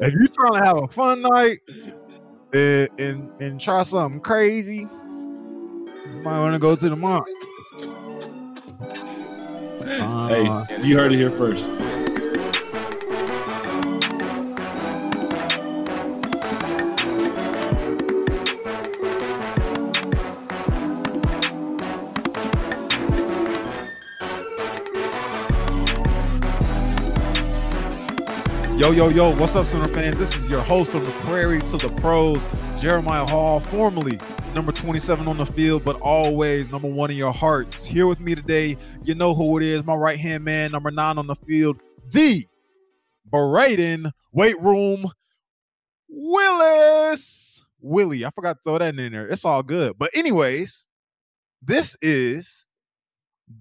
if you're trying to have a fun night and and, and try something crazy, you might want to go to the monk. Uh, hey, you heard it here first. Yo, yo, yo, what's up, Sooner fans? This is your host from the Prairie to the Pros, Jeremiah Hall, formerly number 27 on the field, but always number one in your hearts. Here with me today, you know who it is, my right hand man, number nine on the field, the Braden weight room, Willis. Willie, I forgot to throw that in there. It's all good. But, anyways, this is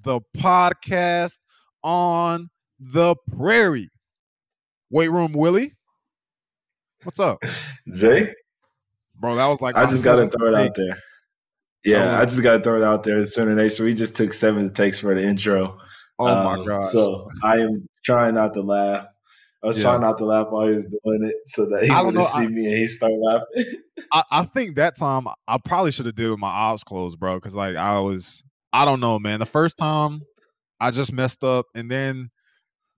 the podcast on the prairie. Weight room Willie. What's up? Jay? Bro, that was like I just gotta throw it out there. Yeah, I just gotta throw it out there. Sooner Nation. We just took seven takes for the intro. Oh um, my god. So I am trying not to laugh. I was yeah. trying not to laugh while he was doing it so that he would see I, me and he start laughing. I, I, think that time I probably should have did with my eyes closed, bro. Cause like I was I don't know, man. The first time I just messed up and then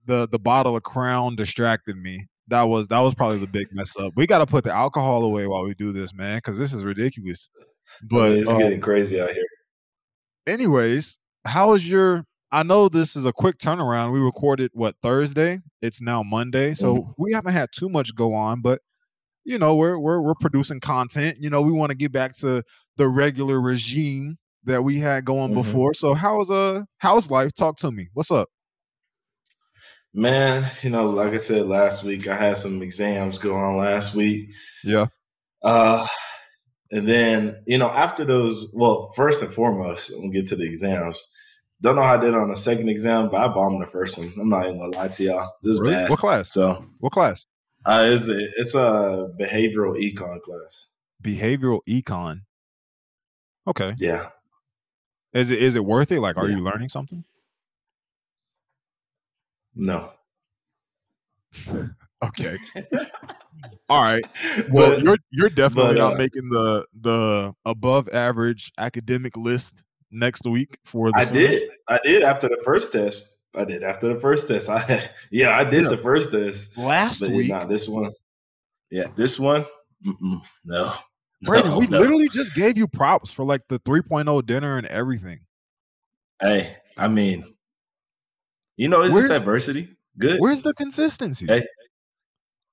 the the bottle of Crown distracted me. That was that was probably the big mess up. We got to put the alcohol away while we do this, man, because this is ridiculous. But it's um, getting crazy out here. Anyways, how is your? I know this is a quick turnaround. We recorded what Thursday. It's now Monday, so mm-hmm. we haven't had too much go on, but you know we're we're we're producing content. You know we want to get back to the regular regime that we had going mm-hmm. before. So how's uh how's life? Talk to me. What's up? Man, you know, like I said last week, I had some exams go on last week. Yeah. Uh, and then, you know, after those, well, first and foremost, we'll get to the exams. Don't know how I did on the second exam, but I bombed the first one. I'm not even gonna lie to y'all. This really? bad. What class? So, what class? Uh, it's a, it's a behavioral econ class. Behavioral econ. Okay. Yeah. Is it is it worth it? Like, are yeah. you learning something? No. okay. All right. Well, but, you're you're definitely but, uh, not making the the above average academic list next week for the I did. I did after the first test. I did after the first test. I yeah, I did yeah. the first test last but week. Not this one. Yeah, this one. no. Brandon, no, we no. literally just gave you props for like the 3.0 dinner and everything. Hey, I mean, you know, it's where's, just adversity. Good. Where's the consistency? Hey,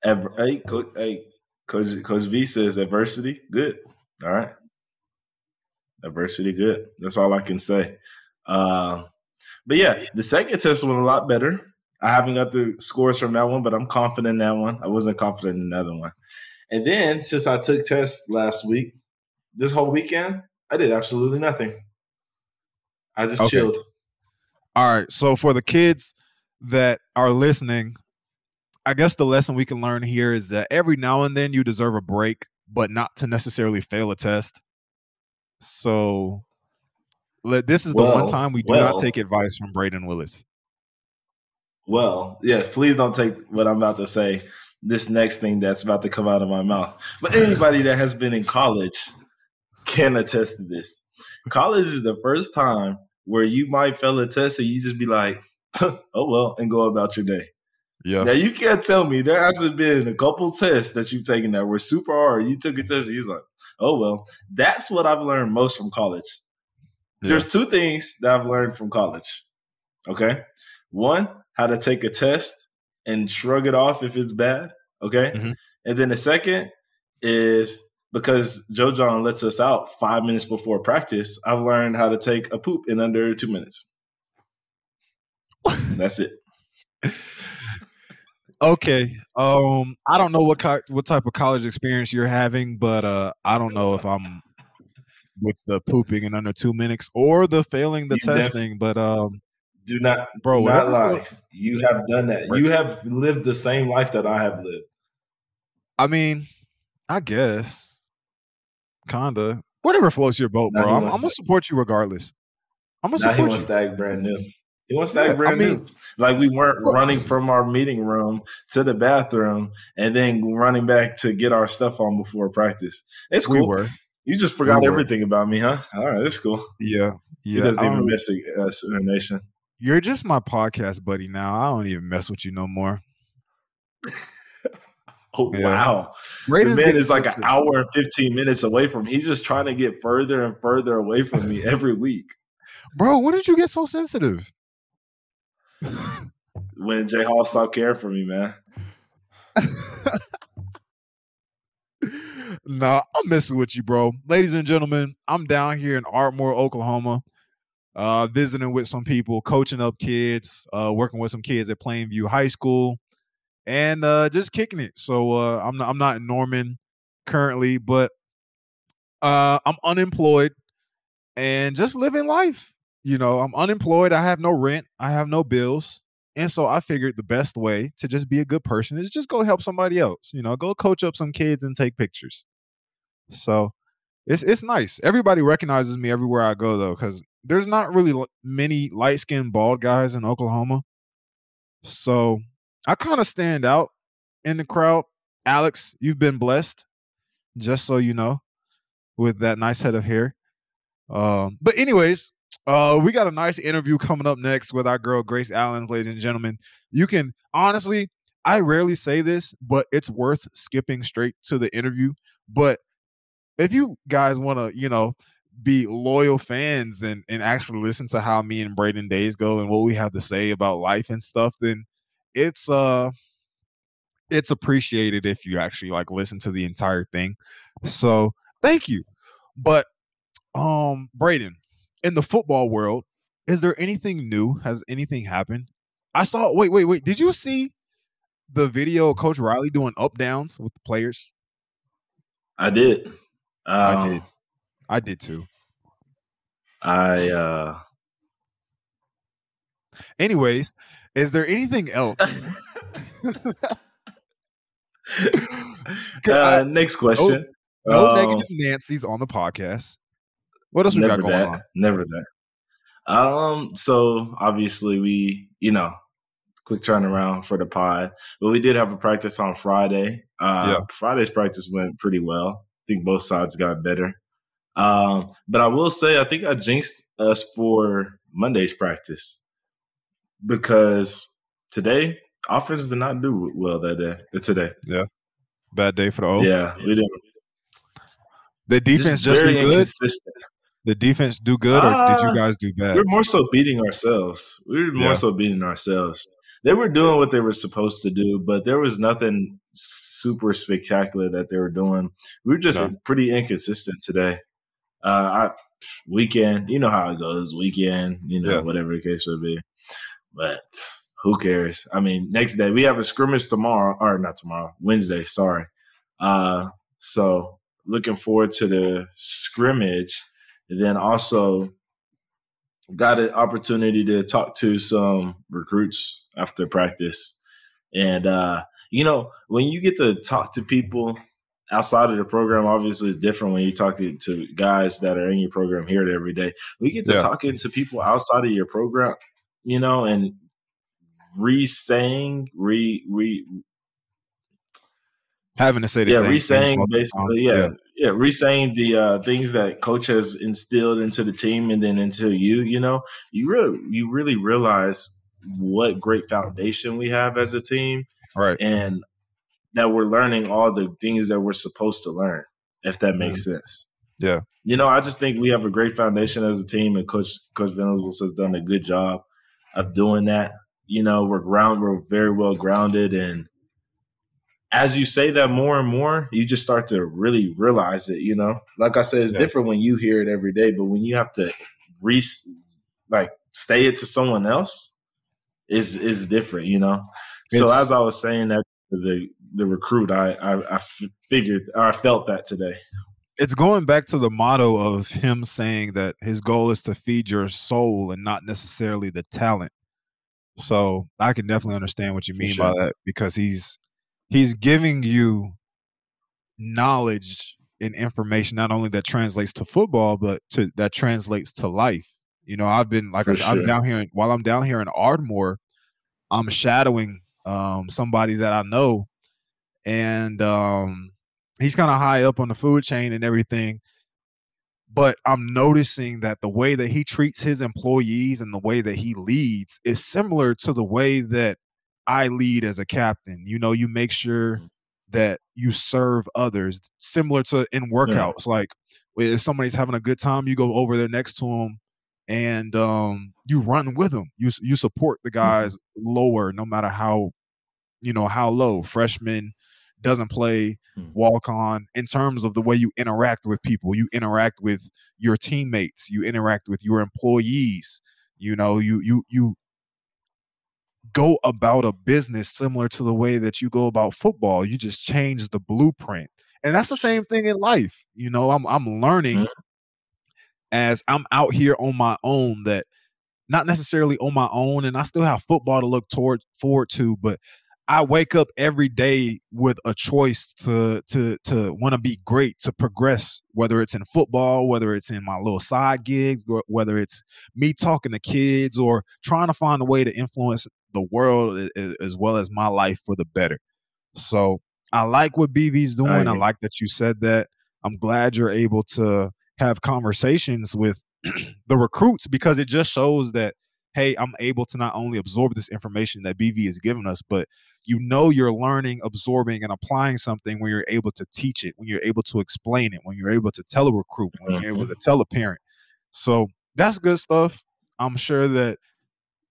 hey, hey, coach, coach V says adversity. Good. All right. Adversity, good. That's all I can say. Uh, but yeah, the second test went a lot better. I haven't got the scores from that one, but I'm confident in that one. I wasn't confident in another one. And then since I took tests last week, this whole weekend, I did absolutely nothing. I just okay. chilled. All right. So for the kids that are listening, I guess the lesson we can learn here is that every now and then you deserve a break, but not to necessarily fail a test. So let, this is the well, one time we do well, not take advice from Braden Willis. Well, yes, please don't take what I'm about to say, this next thing that's about to come out of my mouth. But anybody that has been in college can attest to this. College is the first time where you might fail a test and you just be like, oh well, and go about your day. Yeah. Now you can't tell me there hasn't been a couple tests that you've taken that were super hard. You took a test and you was like, oh well. That's what I've learned most from college. Yeah. There's two things that I've learned from college. Okay. One, how to take a test and shrug it off if it's bad. Okay. Mm-hmm. And then the second is because Joe John lets us out five minutes before practice, I've learned how to take a poop in under two minutes. That's it. okay. Um, I don't know what co- what type of college experience you're having, but uh, I don't know if I'm with the pooping in under two minutes or the failing the you testing. Def- but um, do not, bro, not lie. You have done that. You have lived the same life that I have lived. I mean, I guess kinda. Whatever floats your boat, bro. I'm, I'm, gonna support you regardless. I'm gonna now support he wants you. to brand new. He wants to act brand I mean, new. Like we weren't running from our meeting room to the bathroom and then running back to get our stuff on before practice. It's cool. We were. You just forgot we everything about me, huh? All right, that's cool. Yeah, yeah. He doesn't even miss us in nation. You're just my podcast buddy now. I don't even mess with you no more. oh yeah. wow! Braden's the man is like an hour and fifteen minutes away from. Me. He's just trying to get further and further away from me every week. Bro, when did you get so sensitive? when Jay Hall stopped caring for me, man. nah, I'm messing with you, bro. Ladies and gentlemen, I'm down here in Ardmore, Oklahoma, uh, visiting with some people, coaching up kids, uh, working with some kids at Plainview High School, and uh, just kicking it. So uh, I'm not, I'm not in Norman currently, but uh, I'm unemployed and just living life. You know, I'm unemployed. I have no rent. I have no bills. And so I figured the best way to just be a good person is just go help somebody else. You know, go coach up some kids and take pictures. So it's it's nice. Everybody recognizes me everywhere I go though, because there's not really many light skinned bald guys in Oklahoma. So I kind of stand out in the crowd. Alex, you've been blessed, just so you know, with that nice head of hair. Um, but anyways, uh, we got a nice interview coming up next with our girl Grace Lyons, ladies and gentlemen. You can honestly, I rarely say this, but it's worth skipping straight to the interview. But if you guys want to, you know, be loyal fans and and actually listen to how me and Braden days go and what we have to say about life and stuff, then it's uh it's appreciated if you actually like listen to the entire thing. So thank you. But um Braden, in the football world, is there anything new? Has anything happened? I saw. Wait, wait, wait. Did you see the video of Coach Riley doing up downs with the players? I did. Um, I did. I did too. I. uh Anyways, is there anything else? uh, next question. No, no um, negative Nancy's on the podcast. What else we got going that. on? Never that. Um, so obviously we, you know, quick turnaround for the pod, but we did have a practice on Friday. Uh, yeah. Friday's practice went pretty well. I think both sides got better. Um, but I will say, I think I jinxed us for Monday's practice because today offense did not do well that day. Uh, today, yeah, bad day for the O. Yeah, we didn't. The defense just, just very inconsistent the defense do good, or uh, did you uh, guys do bad? We are more so beating ourselves. We were more yeah. so beating ourselves. They were doing what they were supposed to do, but there was nothing super spectacular that they were doing. We were just no. pretty inconsistent today. Uh, I, weekend, you know how it goes. Weekend, you know, yeah. whatever the case would be. But who cares? I mean, next day we have a scrimmage tomorrow, or not tomorrow, Wednesday. Sorry. Uh, so looking forward to the scrimmage and then also got an opportunity to talk to some recruits after practice. And, uh, you know, when you get to talk to people outside of the program, obviously it's different when you talk to, to guys that are in your program here every day. We get to yeah. talking to people outside of your program, you know, and re-saying, re, re, having to say the yeah, re-saying basically, yeah, yeah, yeah, re-saying the uh, things that coach has instilled into the team and then into you. You know, you really you really realize what great foundation we have as a team, right? And that we're learning all the things that we're supposed to learn. If that makes mm-hmm. sense. Yeah. You know, I just think we have a great foundation as a team, and Coach Coach Venables has done a good job of doing that. You know, we're ground, we're very well grounded, and as you say that more and more, you just start to really realize it. You know, like I said, it's yeah. different when you hear it every day, but when you have to re like say it to someone else, is is different. You know. It's, so as I was saying that the the recruit, I I, I figured or I felt that today. It's going back to the motto of him saying that his goal is to feed your soul and not necessarily the talent. So I can definitely understand what you mean sure. by that because he's he's giving you knowledge and information not only that translates to football but to that translates to life You know, I've been like I, sure. I'm down here while I'm down here in Ardmore, I'm shadowing um, somebody that I know, and um, he's kind of high up on the food chain and everything. But I'm noticing that the way that he treats his employees and the way that he leads is similar to the way that I lead as a captain. You know, you make sure mm-hmm. that you serve others, similar to in workouts. Yeah. Like if somebody's having a good time, you go over there next to them and um, you run with them. You you support the mm-hmm. guys mm-hmm. lower, no matter how you know how low. Freshman doesn't play mm-hmm. walk on in terms of the way you interact with people. You interact with your teammates. You interact with your employees. You know, you you you go about a business similar to the way that you go about football. You just change the blueprint. And that's the same thing in life. You know, I'm I'm learning mm-hmm as I'm out here on my own that not necessarily on my own and I still have football to look toward forward to, but I wake up every day with a choice to to to want to be great, to progress, whether it's in football, whether it's in my little side gigs, whether it's me talking to kids or trying to find a way to influence the world as well as my life for the better. So I like what BV's doing. I, I like that you said that. I'm glad you're able to have conversations with the recruits because it just shows that hey i'm able to not only absorb this information that bv is giving us but you know you're learning absorbing and applying something when you're able to teach it when you're able to explain it when you're able to tell a recruit when you're able mm-hmm. to tell a parent. So that's good stuff. I'm sure that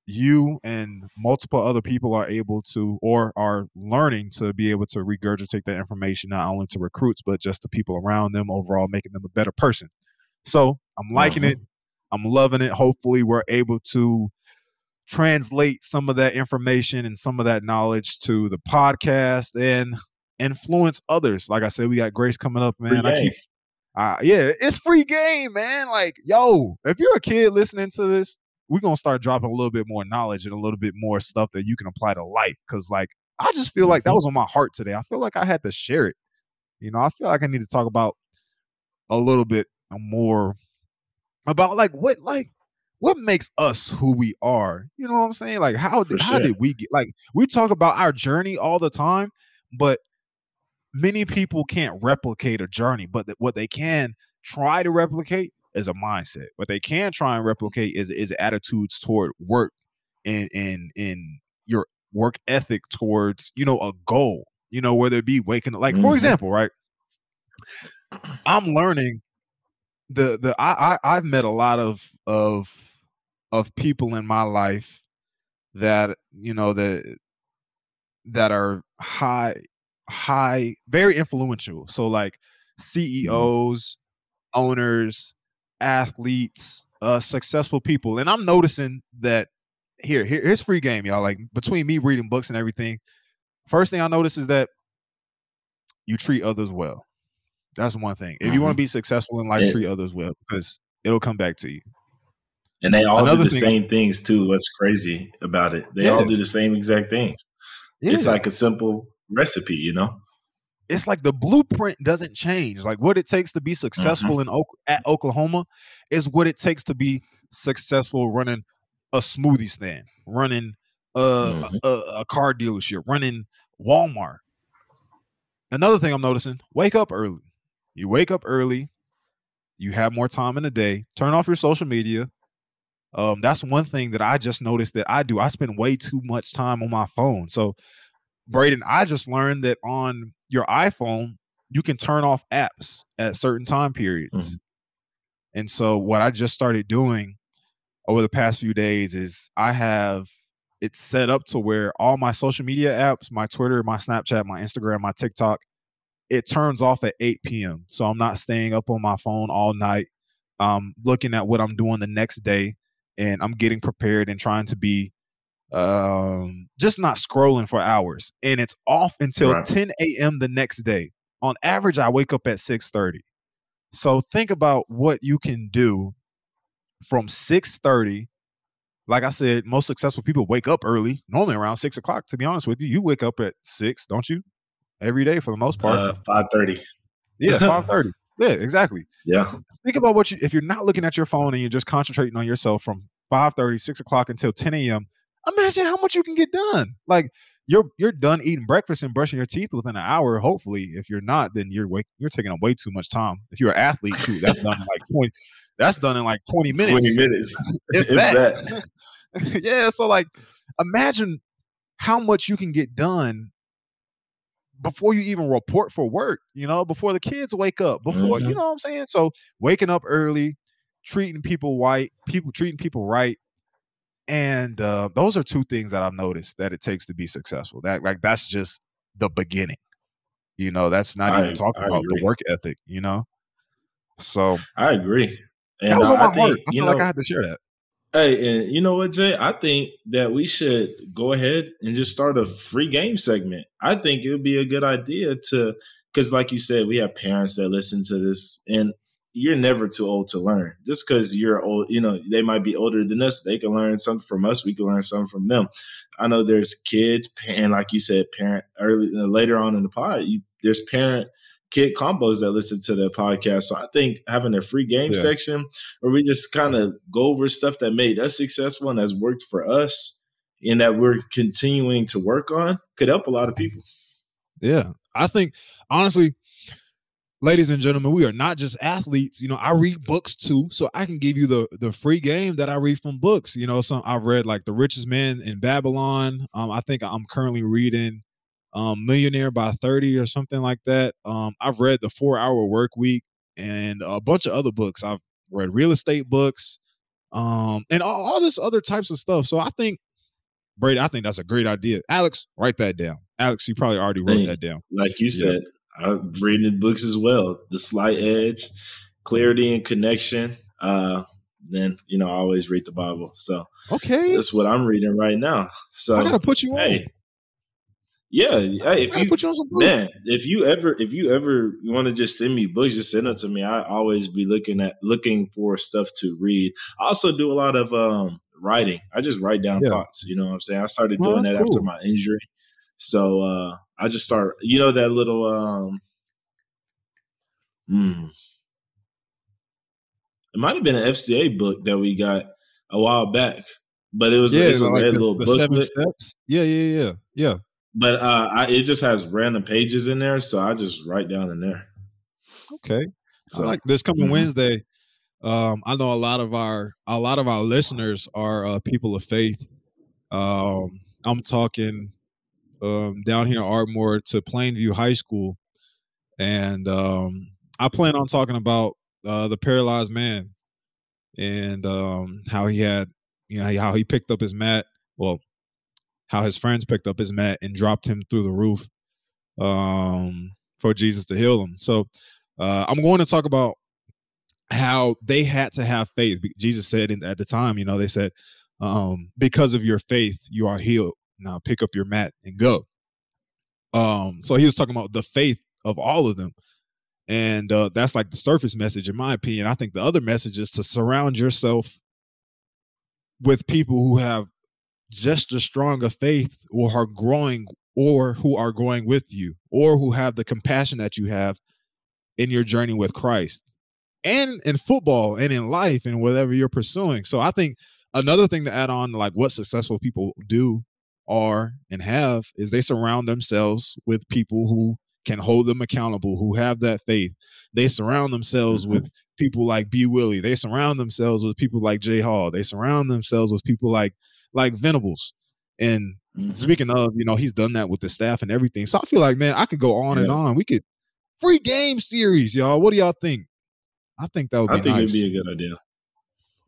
you and multiple other people are able to or are learning to be able to regurgitate that information not only to recruits but just to people around them overall making them a better person. So i'm liking it i'm loving it hopefully we're able to translate some of that information and some of that knowledge to the podcast and influence others like i said we got grace coming up man i keep uh, yeah it's free game man like yo if you're a kid listening to this we're gonna start dropping a little bit more knowledge and a little bit more stuff that you can apply to life. Cause like I just feel like that mm-hmm. was on my heart today. I feel like I had to share it. You know, I feel like I need to talk about a little bit more about like what like what makes us who we are. You know what I'm saying? Like how did how did we get like we talk about our journey all the time, but many people can't replicate a journey, but what they can try to replicate is a mindset. What they can try and replicate is is attitudes toward work and and in your work ethic towards you know a goal. You know whether it be waking up, like mm-hmm. for example, right? I'm learning the the I, I I've met a lot of of of people in my life that you know that that are high high very influential so like mm-hmm. ceos owners athletes, uh, successful people, and I'm noticing that here, here here's free game, y'all. Like between me reading books and everything, first thing I notice is that you treat others well. That's one thing. If mm-hmm. you want to be successful in life, treat others well because it'll come back to you. And they all Another do the thing, same things too. What's crazy about it? They yeah. all do the same exact things. Yeah. It's like a simple recipe, you know it's like the blueprint doesn't change. Like what it takes to be mm-hmm. successful mm-hmm. in at Oklahoma is what it takes to be successful running a smoothie stand, running a, mm-hmm. a, a car dealership, running Walmart. Another thing I'm noticing: wake up early. You wake up early. You have more time in the day. Turn off your social media. Um, that's one thing that I just noticed that I do. I spend way too much time on my phone. So, Braden, I just learned that on your iPhone, you can turn off apps at certain time periods. Mm-hmm. And so what I just started doing over the past few days is I have it set up to where all my social media apps, my Twitter, my Snapchat, my Instagram, my TikTok, it turns off at 8 p.m. So I'm not staying up on my phone all night, um, looking at what I'm doing the next day, and I'm getting prepared and trying to be um, just not scrolling for hours. And it's off until right. 10 a.m. the next day. On average, I wake up at 6:30. So think about what you can do from 6:30. Like I said, most successful people wake up early, normally around six o'clock. To be honest with you, you wake up at six, don't you? Every day for the most part. Uh, five thirty. Yeah, five thirty. Yeah, exactly. Yeah. Think about what you if you're not looking at your phone and you're just concentrating on yourself from 5 30, 6 o'clock until 10 a.m. Imagine how much you can get done. Like you're you're done eating breakfast and brushing your teeth within an hour. Hopefully, if you're not, then you're wake, you're taking up way too much time. If you're an athlete, shoot, that's done in like twenty. That's done in like twenty minutes. Twenty minutes. if, that. that. yeah. So like, imagine how much you can get done before you even report for work. You know, before the kids wake up. Before mm-hmm. you know what I'm saying. So waking up early, treating people white, people treating people right, and uh, those are two things that I've noticed that it takes to be successful. That like that's just the beginning. You know, that's not I, even talking I about agree. the work ethic. You know, so I agree. And that was on my I heart. Think, I feel know, like I had to share that. Hey, and you know what, Jay? I think that we should go ahead and just start a free game segment. I think it would be a good idea to, because like you said, we have parents that listen to this, and you're never too old to learn. Just because you're old, you know, they might be older than us. They can learn something from us. We can learn something from them. I know there's kids, and like you said, parent early uh, later on in the pod, you, there's parent kid combos that listen to the podcast. So I think having a free game yeah. section where we just kind of go over stuff that made us successful and has worked for us, and that we're continuing to work on could help a lot of people. Yeah, I think honestly ladies and gentlemen, we are not just athletes. You know, I read books too, so I can give you the the free game that I read from books. You know, some I've read like The Richest Man in Babylon. Um, I think I'm currently reading um, Millionaire by 30 or something like that. Um, I've read The Four Hour Work Week and a bunch of other books. I've read real estate books, um, and all, all this other types of stuff. So I think Brady, I think that's a great idea. Alex, write that down. Alex, you probably already wrote that down. Like you said, I'm reading the books as well. The Slight Edge, Clarity and Connection. Uh, then you know I always read the Bible. So okay, that's what I'm reading right now. So I gotta put you hey, on. Yeah, if you put you on some man, if you ever if you ever want to just send me books, just send them to me. I always be looking at looking for stuff to read. I also do a lot of um writing. I just write down yeah. thoughts. You know what I'm saying? I started doing that cool. after my injury. So uh I just start, you know, that little, um, hmm. It might have been an FCA book that we got a while back, but it was yeah, like the, little the seven steps. Yeah, yeah, yeah, yeah. But uh, I, it just has random pages in there, so I just write down in there. Okay, so like this coming mm-hmm. Wednesday, um, I know a lot of our a lot of our listeners are uh, people of faith. Um, I'm talking um, down here in Ardmore to Plainview High School, and um, I plan on talking about uh, the paralyzed man and um, how he had, you know, how he picked up his mat. Well, how his friends picked up his mat and dropped him through the roof um, for Jesus to heal him. So uh, I'm going to talk about how they had to have faith. Jesus said at the time, you know, they said, um, because of your faith, you are healed now pick up your mat and go. Um, so he was talking about the faith of all of them. And uh, that's like the surface message, in my opinion. I think the other message is to surround yourself with people who have just as strong a faith or are growing or who are growing with you or who have the compassion that you have in your journey with Christ and in football and in life and whatever you're pursuing. So I think another thing to add on like what successful people do are and have is they surround themselves with people who can hold them accountable, who have that faith. They surround themselves mm-hmm. with people like B. Willie. They surround themselves with people like Jay Hall. They surround themselves with people like like Venables. And mm-hmm. speaking of, you know, he's done that with the staff and everything. So I feel like, man, I could go on yes. and on. We could free game series, y'all. What do y'all think? I think that would be I think nice. it'd be a good idea.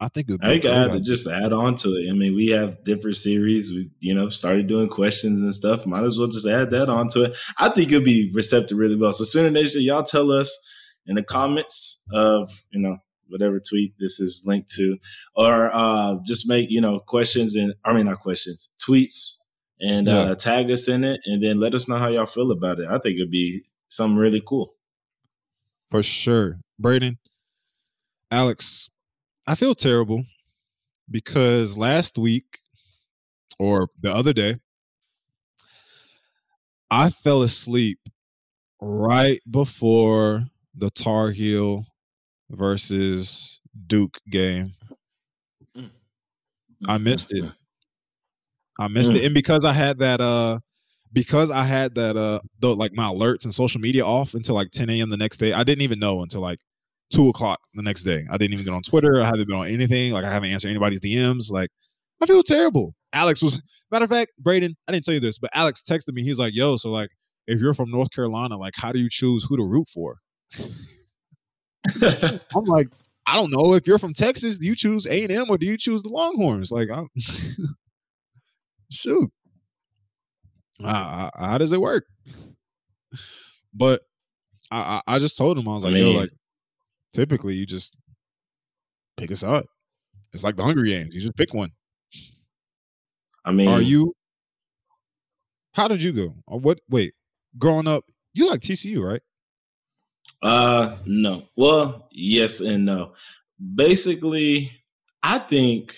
I think I think I had to just add on to it. I mean, we have different series. We, you know, started doing questions and stuff. Might as well just add that on to it. I think it'll be receptive really well. So Sooner Nation, y'all tell us in the comments of, you know, whatever tweet this is linked to, or uh, just make, you know, questions and I mean not questions, tweets and yeah. uh, tag us in it and then let us know how y'all feel about it. I think it'd be something really cool. For sure. Braden, Alex, I feel terrible because last week or the other day, I fell asleep right before the Tar Heel versus Duke game. Mm. I missed it. I missed it, and because I had that, uh, because I had that, uh, the like my alerts and social media off until like 10 a.m. the next day. I didn't even know until like two o'clock the next day. I didn't even get on Twitter. I haven't been on anything. Like I haven't answered anybody's DMs. Like I feel terrible. Alex was matter of fact, Braden. I didn't tell you this, but Alex texted me. He's like, "Yo, so like, if you're from North Carolina, like, how do you choose who to root for?" I'm like, I don't know. If you're from Texas, do you choose A and M or do you choose the Longhorns? Like, I'm shoot, uh, how does it work? But I, I, I just told him I was like, I mean, yo, like, typically you just pick a side. It's like the Hunger Games. You just pick one. I mean, are you? How did you go? Or what? Wait, growing up, you like TCU, right? Uh, no. Well, yes and no. Basically, I think.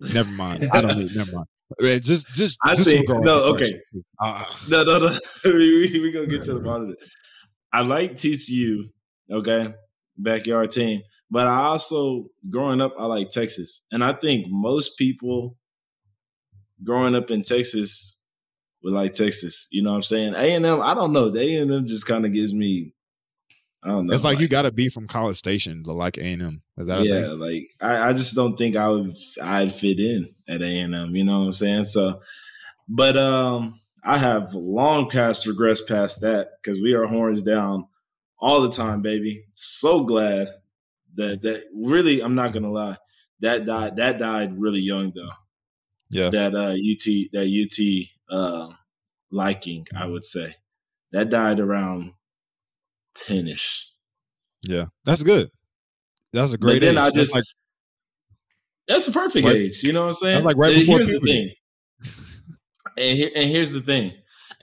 Never mind. I don't need. Never mind. Just, just. I just think no. Okay. Uh, no, no, no. we we, we gonna get to the bottom of it. I like TCU. Okay, backyard team. But I also, growing up, I like Texas. And I think most people growing up in Texas would like Texas. You know what I'm saying? A&M, I don't know. The A&M just kind of gives me, I don't know. It's like, like you got to be from College Station to like A&M. Is that Yeah, like I, I just don't think I would, I'd fit in at A&M. You know what I'm saying? So, but um, I have long past regressed past that because we are horns down all the time, baby. So glad that that really I'm not gonna lie that died that died really young though. Yeah, that uh, UT that UT uh, liking I would say that died around ten ish. Yeah, that's good. That's a great. But then age. I just like that's the perfect right, age. You know what I'm saying? like right before here's the thing. and, here, and here's the thing.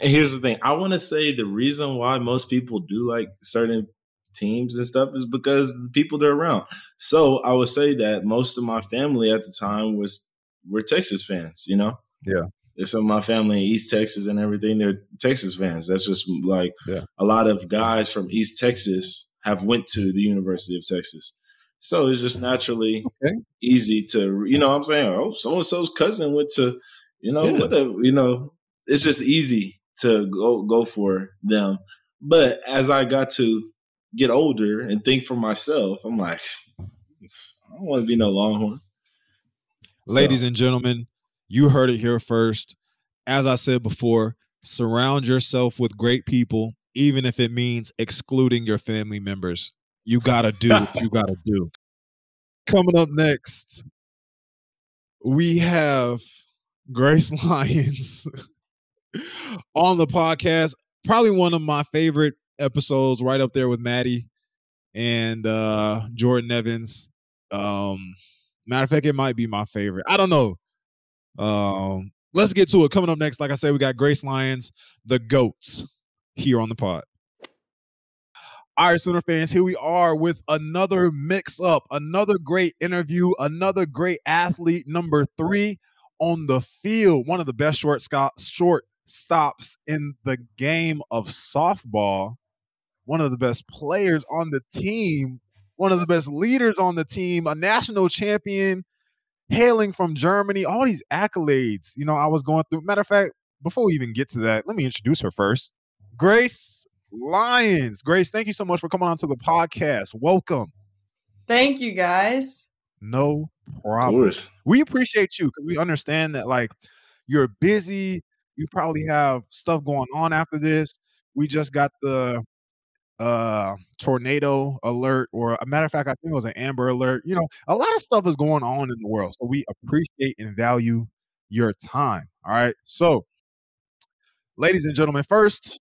And here's the thing. I want to say the reason why most people do like certain teams and stuff is because the people they're around. So I would say that most of my family at the time was were Texas fans, you know? Yeah. There's some of my family in East Texas and everything, they're Texas fans. That's just like yeah. a lot of guys from East Texas have went to the University of Texas. So it's just naturally okay. easy to, you know, I'm saying, oh, so and so's cousin went to, you know, yeah. whatever, you know, it's just easy to go go for them. But as I got to get older and think for myself, I'm like, I don't want to be no Longhorn. Ladies so. and gentlemen, you heard it here first. As I said before, surround yourself with great people, even if it means excluding your family members. You got to do what you got to do. Coming up next, we have Grace Lyons on the podcast. Probably one of my favorite episodes right up there with Maddie and uh Jordan Evans. Um matter of fact, it might be my favorite. I don't know. Um let's get to it. Coming up next, like I said, we got Grace Lyons, the GOATs, here on the pod. All right, Sooner fans, here we are with another mix up, another great interview, another great athlete, number three on the field. One of the best short, short stops in the game of softball one of the best players on the team, one of the best leaders on the team, a national champion, hailing from Germany, all these accolades. You know, I was going through. Matter of fact, before we even get to that, let me introduce her first. Grace Lyons. Grace, thank you so much for coming on to the podcast. Welcome. Thank you, guys. No problem. We appreciate you because we understand that, like, you're busy. You probably have stuff going on after this. We just got the uh tornado alert or a matter of fact i think it was an amber alert you know a lot of stuff is going on in the world so we appreciate and value your time all right? So ladies and gentlemen first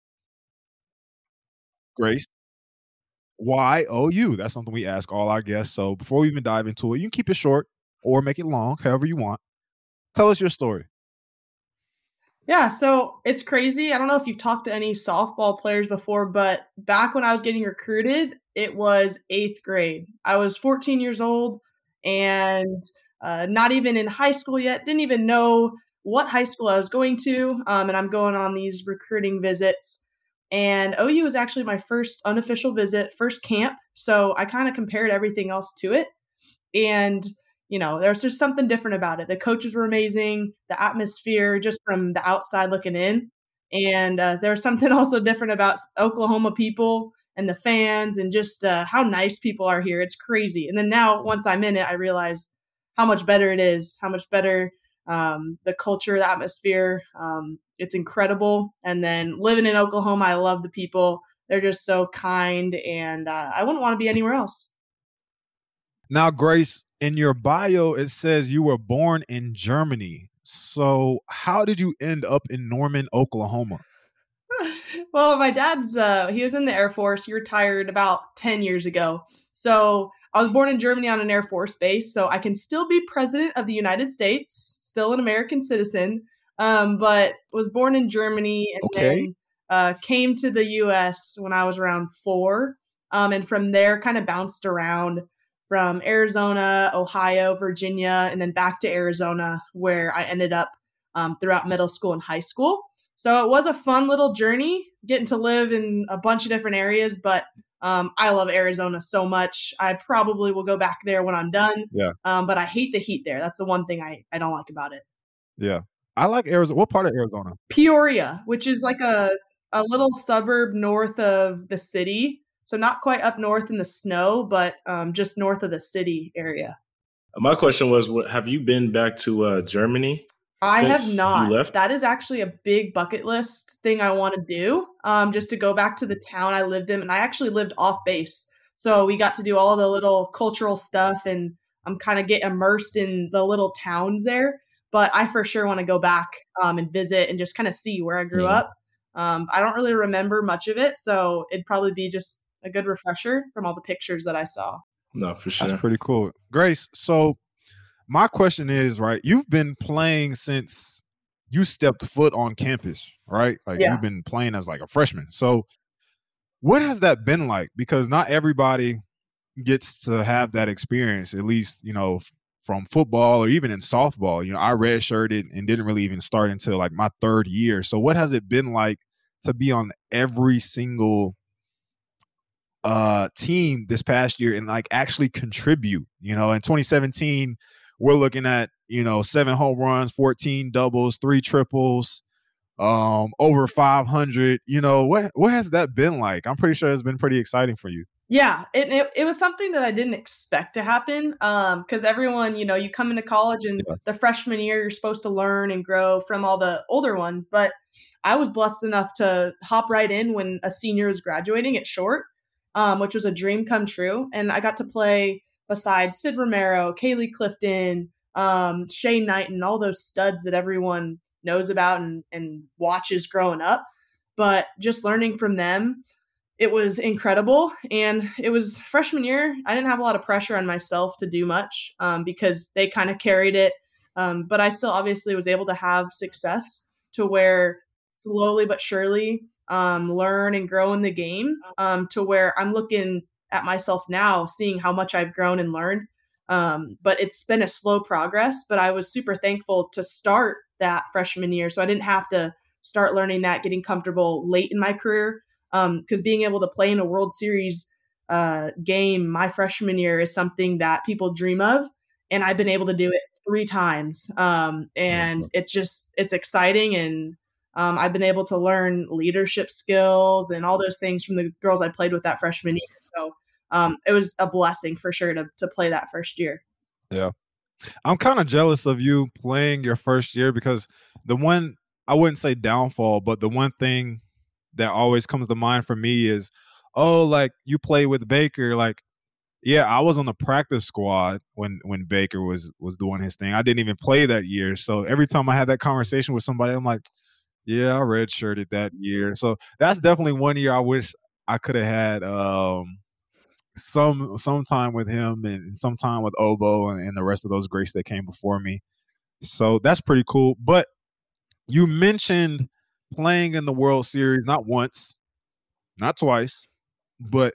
grace. Why oh you that's something we ask all our guests so before we even dive into it you can keep it short or make it long however you want. Tell us your story yeah, so it's crazy. I don't know if you've talked to any softball players before, but back when I was getting recruited, it was eighth grade. I was 14 years old and uh, not even in high school yet, didn't even know what high school I was going to, um, and I'm going on these recruiting visits. And OU was actually my first unofficial visit, first camp. So I kind of compared everything else to it. And, you know, there's just something different about it. The coaches were amazing, the atmosphere just from the outside looking in. And uh, there's something also different about Oklahoma people and the fans and just uh, how nice people are here. It's crazy. And then now, once I'm in it, I realize how much better it is, how much better um, the culture, the atmosphere. Um, it's incredible. And then living in Oklahoma, I love the people. They're just so kind, and uh, I wouldn't want to be anywhere else. Now, Grace, in your bio, it says you were born in Germany. So, how did you end up in Norman, Oklahoma? well, my dad's uh, he was in the Air Force. He retired about ten years ago. So I was born in Germany on an Air Force base, so I can still be president of the United States still an American citizen, um, but was born in Germany and okay. then uh, came to the U.S. when I was around four, um, and from there kind of bounced around from Arizona, Ohio, Virginia, and then back to Arizona, where I ended up um, throughout middle school and high school. So it was a fun little journey getting to live in a bunch of different areas, but um, I love Arizona so much. I probably will go back there when I'm done. Yeah. Um, but I hate the heat there. That's the one thing I, I don't like about it. Yeah. I like Arizona. What part of Arizona? Peoria, which is like a, a little suburb north of the city. So not quite up north in the snow, but um, just north of the city area. My question was, have you been back to uh, Germany? I have not. That is actually a big bucket list thing I want to do. Um, just to go back to the town I lived in, and I actually lived off base, so we got to do all the little cultural stuff, and I'm kind of get immersed in the little towns there. But I for sure want to go back um, and visit and just kind of see where I grew yeah. up. Um, I don't really remember much of it, so it'd probably be just a good refresher from all the pictures that I saw. No, for sure. That's pretty cool, Grace. So my question is, right, you've been playing since you stepped foot on campus, right? Like yeah. you've been playing as like a freshman. So what has that been like? Because not everybody gets to have that experience, at least, you know, from football or even in softball. You know, I redshirted and didn't really even start until like my third year. So what has it been like to be on every single uh team this past year and like actually contribute? You know, in 2017, we're looking at you know seven home runs, fourteen doubles, three triples, um, over five hundred. You know what what has that been like? I'm pretty sure it's been pretty exciting for you. Yeah, it, it, it was something that I didn't expect to happen. Um, because everyone, you know, you come into college and yeah. the freshman year you're supposed to learn and grow from all the older ones. But I was blessed enough to hop right in when a senior was graduating at short, um, which was a dream come true. And I got to play beside Sid Romero, Caleigh Clifton, um, Shay Knighten, all those studs that everyone knows about and, and watches growing up. But just learning from them, it was incredible. And it was freshman year. I didn't have a lot of pressure on myself to do much um, because they kind of carried it. Um, but I still obviously was able to have success to where slowly but surely um, learn and grow in the game um, to where I'm looking at myself now, seeing how much I've grown and learned. Um, but it's been a slow progress. But I was super thankful to start that freshman year, so I didn't have to start learning that, getting comfortable late in my career. Because um, being able to play in a World Series uh, game my freshman year is something that people dream of, and I've been able to do it three times. Um, and it's just it's exciting and um, I've been able to learn leadership skills and all those things from the girls I played with that freshman year. So um, it was a blessing for sure to to play that first year. Yeah, I'm kind of jealous of you playing your first year because the one I wouldn't say downfall, but the one thing that always comes to mind for me is, oh, like you play with Baker, like yeah, I was on the practice squad when when Baker was was doing his thing. I didn't even play that year, so every time I had that conversation with somebody, I'm like, yeah, I redshirted that year. So that's definitely one year I wish I could have had um some some time with him and some time with Obo and, and the rest of those greats that came before me. So that's pretty cool. But you mentioned playing in the World Series not once, not twice, but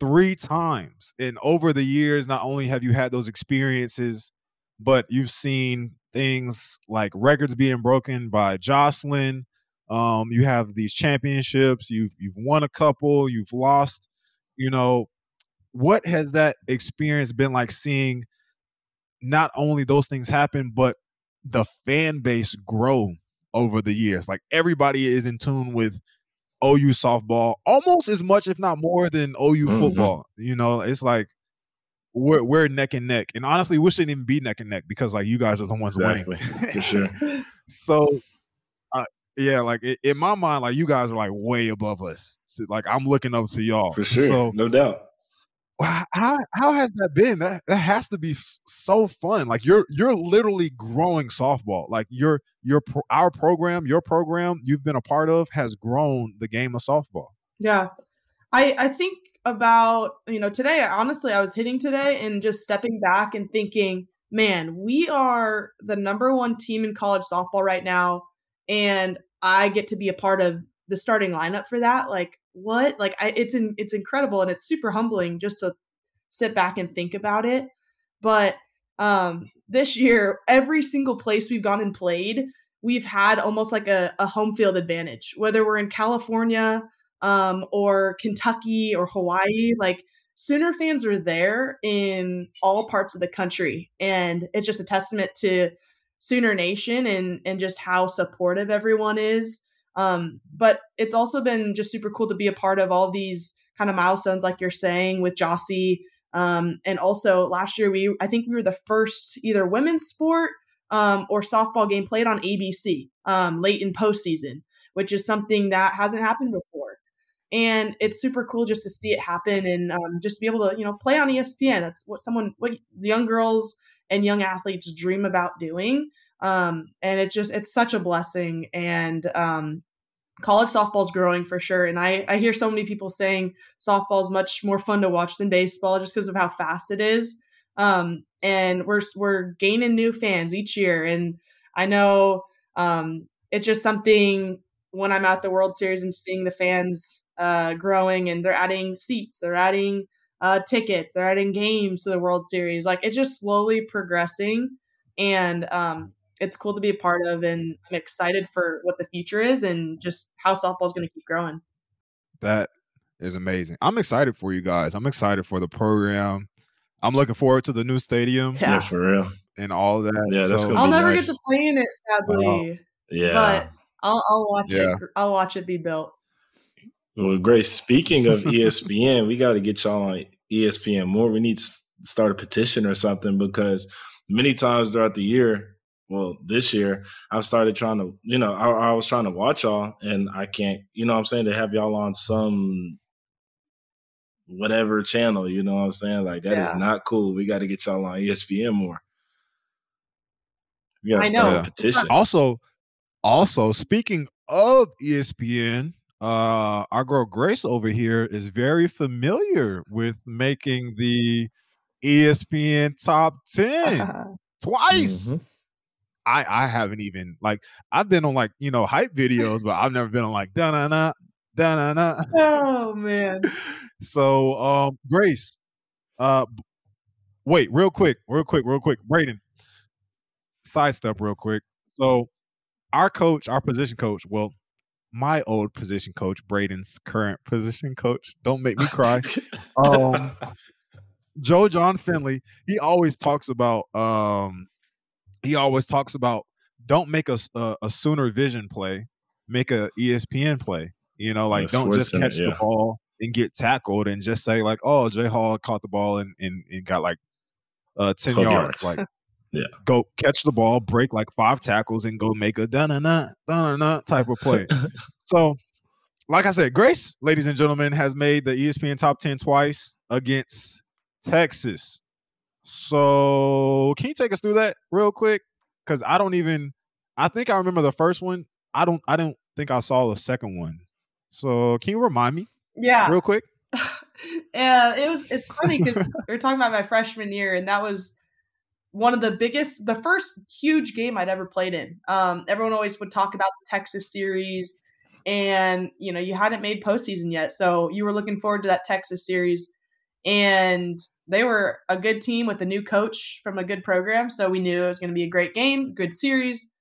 three times. And over the years, not only have you had those experiences, but you've seen things like records being broken by Jocelyn. Um, you have these championships. You've you've won a couple. You've lost. You know, what has that experience been like? Seeing not only those things happen, but the fan base grow over the years. Like everybody is in tune with OU softball almost as much, if not more, than OU mm-hmm. football. You know, it's like we're we're neck and neck. And honestly, we shouldn't even be neck and neck because like you guys are the ones exactly. winning. For sure. so uh, yeah, like in my mind, like you guys are like way above us. So, like I'm looking up to y'all. For sure. So, no doubt. How how has that been? That that has to be so fun. Like you're you're literally growing softball. Like your your our program, your program you've been a part of has grown the game of softball. Yeah. I I think about, you know, today, honestly, I was hitting today and just stepping back and thinking, man, we are the number one team in college softball right now. And I get to be a part of the starting lineup for that. Like, what? Like, I, it's in, it's incredible and it's super humbling just to sit back and think about it. But um, this year, every single place we've gone and played, we've had almost like a, a home field advantage. Whether we're in California, um, or Kentucky or Hawaii. Like Sooner fans are there in all parts of the country, and it's just a testament to Sooner Nation and and just how supportive everyone is. Um, but it's also been just super cool to be a part of all these kind of milestones, like you're saying with Jossie. Um, and also last year we I think we were the first either women's sport um, or softball game played on ABC um, late in postseason, which is something that hasn't happened before and it's super cool just to see it happen and um, just be able to you know play on espn that's what someone what young girls and young athletes dream about doing. Um, and it's just it's such a blessing. And um, college softball is growing for sure. And I, I hear so many people saying softball is much more fun to watch than baseball just because of how fast it is. Um, and we're we're gaining new fans each year. And i know um, it's just something when i'm at the world series and seeing the fans uh, growing and they're adding seats, they're adding uh, tickets, they're adding games to the World Series. Like it's just slowly progressing, and um, it's cool to be a part of. And I'm excited for what the future is and just how softball is going to keep growing. That is amazing. I'm excited for you guys. I'm excited for the program. I'm looking forward to the new stadium. Yeah, yeah for real. And all that. Yeah, that's so, gonna I'll never nice. get to play in it, sadly. yeah, but I'll, I'll watch yeah. it. I'll watch it be built. Well, Grace, speaking of ESPN, we got to get y'all on ESPN more. We need to start a petition or something because many times throughout the year, well, this year, I've started trying to, you know, I, I was trying to watch y'all and I can't, you know I'm saying, to have y'all on some whatever channel, you know what I'm saying? Like, that yeah. is not cool. We got to get y'all on ESPN more. We got to start a petition. Also, also, speaking of ESPN, uh, our girl Grace over here is very familiar with making the ESPN top 10 twice. Mm-hmm. I I haven't even like I've been on like you know hype videos, but I've never been on like da na na da na na. Oh man. So um Grace, uh wait, real quick, real quick, real quick. Braden, sidestep real quick. So our coach, our position coach, well, my old position coach, Braden's current position coach. Don't make me cry. um, Joe Jon Finley, he always talks about um, he always talks about don't make a, a, a Sooner Vision play, make a ESPN play. You know, like don't just catch yeah. the ball and get tackled and just say like, oh, Jay Hall caught the ball and and, and got like uh, ten yards. yards. Like yeah. Go catch the ball, break like five tackles, and go make a da na na da na type of play. so, like I said, Grace, ladies and gentlemen, has made the ESPN top 10 twice against Texas. So, can you take us through that real quick? Because I don't even I think I remember the first one. I don't I don't think I saw the second one. So can you remind me? Yeah. Real quick. yeah, it was it's funny because we are talking about my freshman year, and that was one of the biggest, the first huge game I'd ever played in. Um, everyone always would talk about the Texas series, and you know you hadn't made postseason yet, so you were looking forward to that Texas series. and they were a good team with a new coach from a good program. So we knew it was going to be a great game, good series.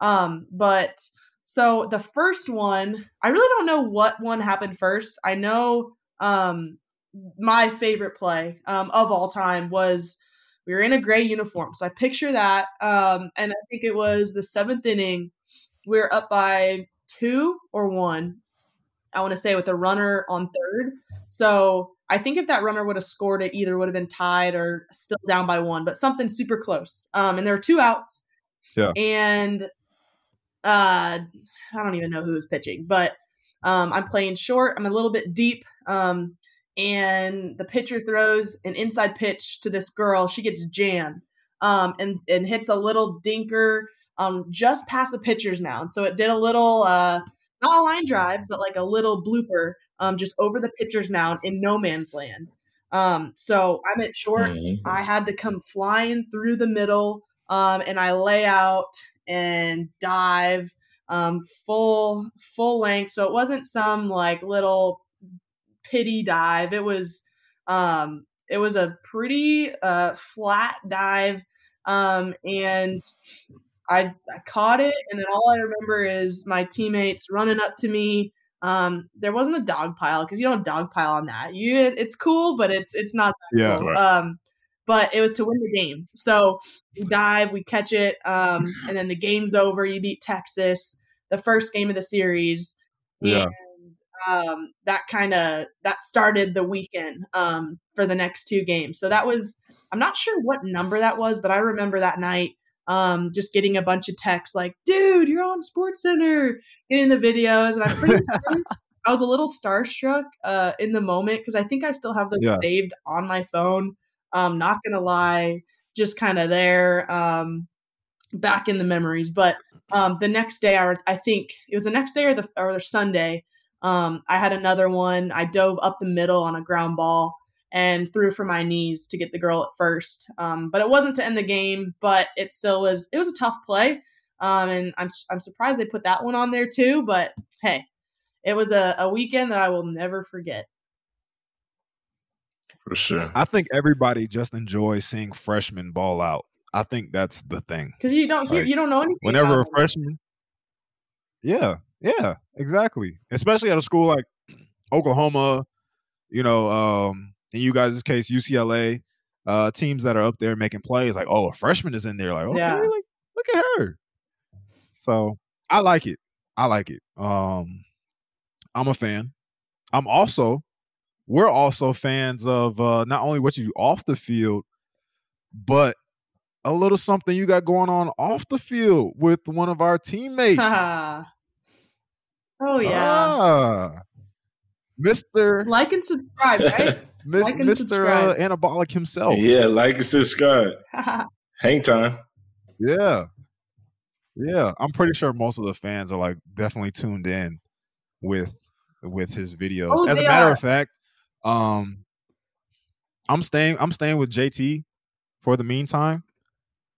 Um, but so the first one, I really don't know what one happened first. I know um, my favorite play um, of all time was we were in a gray uniform. So I picture that. Um, and I think it was the seventh inning. We are up by two or one. I want to say with a runner on third. So I think if that runner would have scored, it either would have been tied or still down by one, but something super close. Um, and there were two outs. Yeah. And uh, I don't even know who was pitching, but um, I'm playing short. I'm a little bit deep. Um, and the pitcher throws an inside pitch to this girl. She gets jammed um, and, and hits a little dinker um, just past the pitcher's mound. So it did a little, uh, not a line drive, but like a little blooper um, just over the pitcher's mound in no man's land. Um, so I'm at short. Mm-hmm. I had to come flying through the middle, um, and I lay out and dive um, full full length. So it wasn't some like little pity dive. It was um, it was a pretty uh, flat dive, um, and I, I caught it. And then all I remember is my teammates running up to me um, there wasn't a dog pile because you don't dog pile on that. You it's cool, but it's it's not yeah. Cool. Um, but it was to win the game. So we dive, we catch it, um, and then the game's over. You beat Texas, the first game of the series. Yeah. Um, that kind of that started the weekend um, for the next two games. So that was I'm not sure what number that was, but I remember that night um, just getting a bunch of texts like, dude, you're on Sports Center, getting the videos. And I'm pretty sure I was a little starstruck uh, in the moment because I think I still have those yeah. saved on my phone. Um, not gonna lie, just kind of there, um, back in the memories. But um, the next day, I, I think it was the next day or the or the Sunday. Um, I had another one. I dove up the middle on a ground ball and threw for my knees to get the girl at first. Um, but it wasn't to end the game, but it still was. It was a tough play, um, and I'm I'm surprised they put that one on there too. But hey, it was a, a weekend that I will never forget. For sure, I think everybody just enjoys seeing freshmen ball out. I think that's the thing because you don't hear, like, you don't know anything. Whenever a freshman, yeah, yeah, exactly. Especially at a school like Oklahoma, you know, um, in you guys' case, UCLA, uh, teams that are up there making plays, like, oh, a freshman is in there, like, okay, yeah. like, look at her. So I like it. I like it. Um, I'm a fan. I'm also, we're also fans of uh, not only what you do off the field, but a little something you got going on off the field with one of our teammates. Oh yeah. Ah, Mr. Like and subscribe, right? like Mr. Uh, Anabolic himself. Yeah, like and subscribe. Hang time. Yeah. Yeah. I'm pretty sure most of the fans are like definitely tuned in with with his videos. Oh, As a matter are. of fact, um I'm staying I'm staying with JT for the meantime.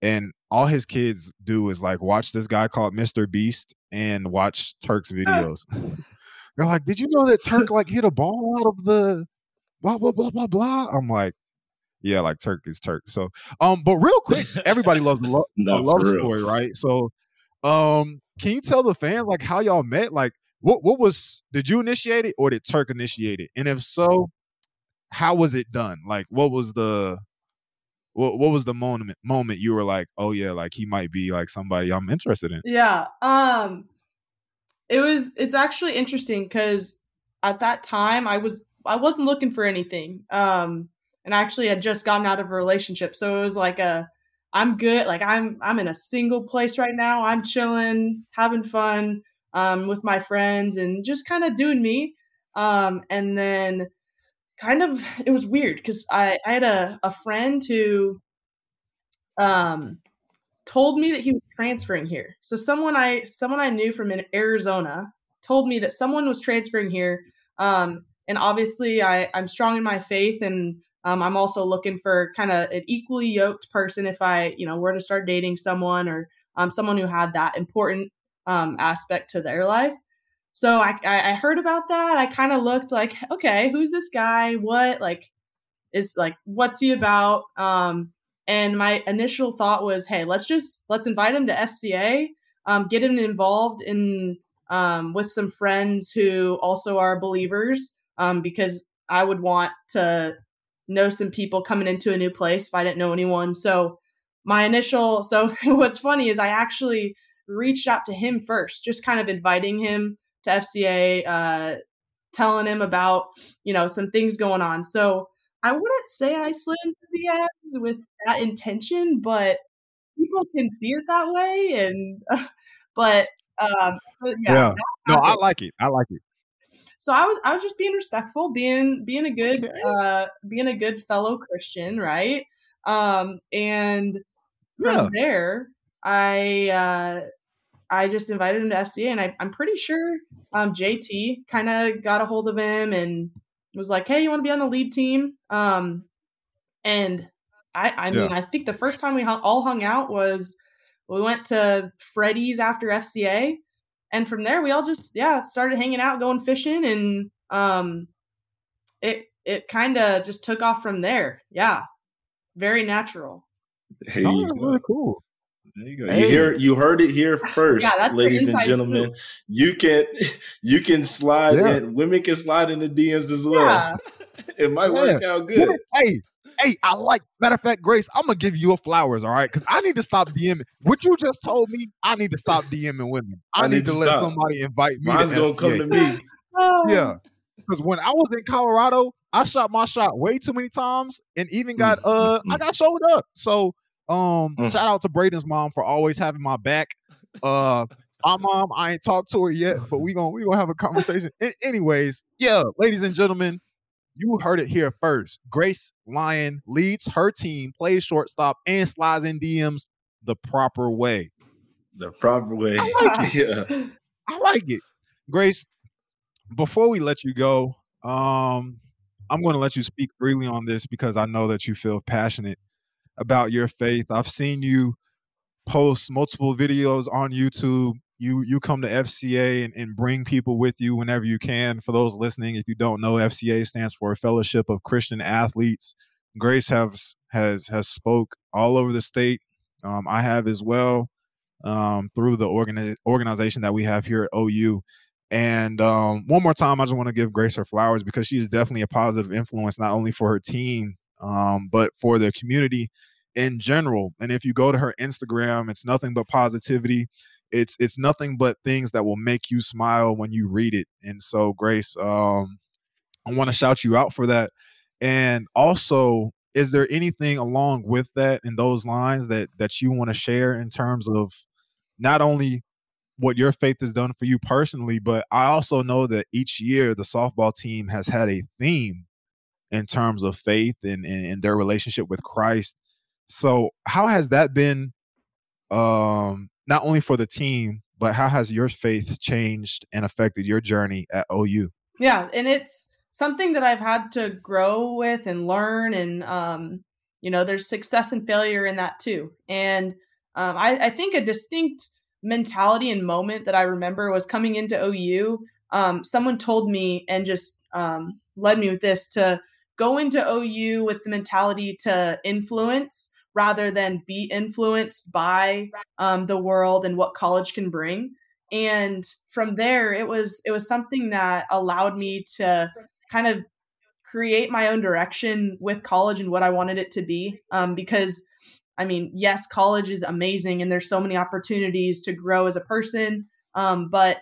And all his kids do is like watch this guy called Mr. Beast and watch Turk's videos. They're like, did you know that Turk like hit a ball out of the blah blah blah blah blah. I'm like, yeah, like Turk is Turk. So, um, but real quick, everybody loves lo- a love story, right? So, um, can you tell the fans like how y'all met? Like, what what was did you initiate it or did Turk initiate it? And if so, how was it done? Like, what was the what what was the moment moment you were like, oh yeah, like he might be like somebody I'm interested in? Yeah. Um, it was. It's actually interesting because at that time I was I wasn't looking for anything. Um, and I actually had just gotten out of a relationship, so it was like a I'm good. Like I'm I'm in a single place right now. I'm chilling, having fun um, with my friends, and just kind of doing me. Um, and then kind of it was weird because I, I had a, a friend who um told me that he was transferring here. So someone I someone I knew from Arizona told me that someone was transferring here um, and obviously I, I'm strong in my faith and um, I'm also looking for kind of an equally yoked person if I, you know, were to start dating someone or um, someone who had that important um, aspect to their life. So I, I heard about that. I kind of looked like, okay, who's this guy? What? Like, is like, what's he about? Um, and my initial thought was, hey, let's just let's invite him to FCA, um, get him involved in um, with some friends who also are believers, um, because I would want to know some people coming into a new place if I didn't know anyone. So my initial so what's funny is I actually reached out to him first, just kind of inviting him to FCA, uh, telling him about you know some things going on. So I wouldn't say I slid into the ads with that intention, but people can see it that way. And uh, but um, but yeah, yeah. no, I like it. I like it. So I was I was just being respectful, being being a good okay. uh being a good fellow Christian, right? Um and from yeah. there I uh I just invited him to FCA and I, I'm pretty sure um JT kind of got a hold of him and was like, Hey, you want to be on the lead team? Um and I I yeah. mean I think the first time we hung, all hung out was we went to Freddy's after FCA and from there we all just yeah started hanging out going fishing and um it it kind of just took off from there yeah very natural hey oh, really cool there you go. Hey. You hear you heard it here first, yeah, ladies and gentlemen. Scoop. You can you can slide yeah. and women can slide in the DMs as well. Yeah. it might work out good. Hey, hey, I like. Matter of fact, Grace, I'm gonna give you a flowers, all right? Because I need to stop DMing. What you just told me, I need to stop DMing women. I, I need, need, to, to let somebody invite me. Mine's to gonna come to me. yeah, because when I was in Colorado, I shot my shot way too many times, and even got mm, uh, I mm. got showed up. So um, mm. shout out to Braden's mom for always having my back. Uh, my mom, I ain't talked to her yet, but we gonna we gonna have a conversation. anyways, yeah, ladies and gentlemen, you heard it here first. Grace Lyon leads her team, plays shortstop, and slides in DMs the proper way. The proper way. I like it. yeah. I like it. Grace, before we let you go, um, I'm going to let you speak freely on this because I know that you feel passionate about your faith. I've seen you post multiple videos on YouTube you you come to FCA and, and bring people with you whenever you can. For those listening, if you don't know, FCA stands for Fellowship of Christian Athletes. Grace has has has spoke all over the state. Um, I have as well um, through the organi- organization that we have here at OU. And um, one more time, I just want to give Grace her flowers because she is definitely a positive influence, not only for her team, um, but for the community in general. And if you go to her Instagram, it's nothing but positivity it's it's nothing but things that will make you smile when you read it. And so, Grace, um, I want to shout you out for that. And also, is there anything along with that in those lines that that you want to share in terms of not only what your faith has done for you personally, but I also know that each year the softball team has had a theme in terms of faith and, and, and their relationship with Christ. So, how has that been um, not only for the team, but how has your faith changed and affected your journey at OU? Yeah, and it's something that I've had to grow with and learn, and um, you know, there's success and failure in that too. And um, I, I, think a distinct mentality and moment that I remember was coming into OU. Um, someone told me and just um, led me with this to go into OU with the mentality to influence rather than be influenced by um, the world and what college can bring. And from there it was it was something that allowed me to kind of create my own direction with college and what i wanted it to be um, because i mean yes college is amazing and there's so many opportunities to grow as a person um, but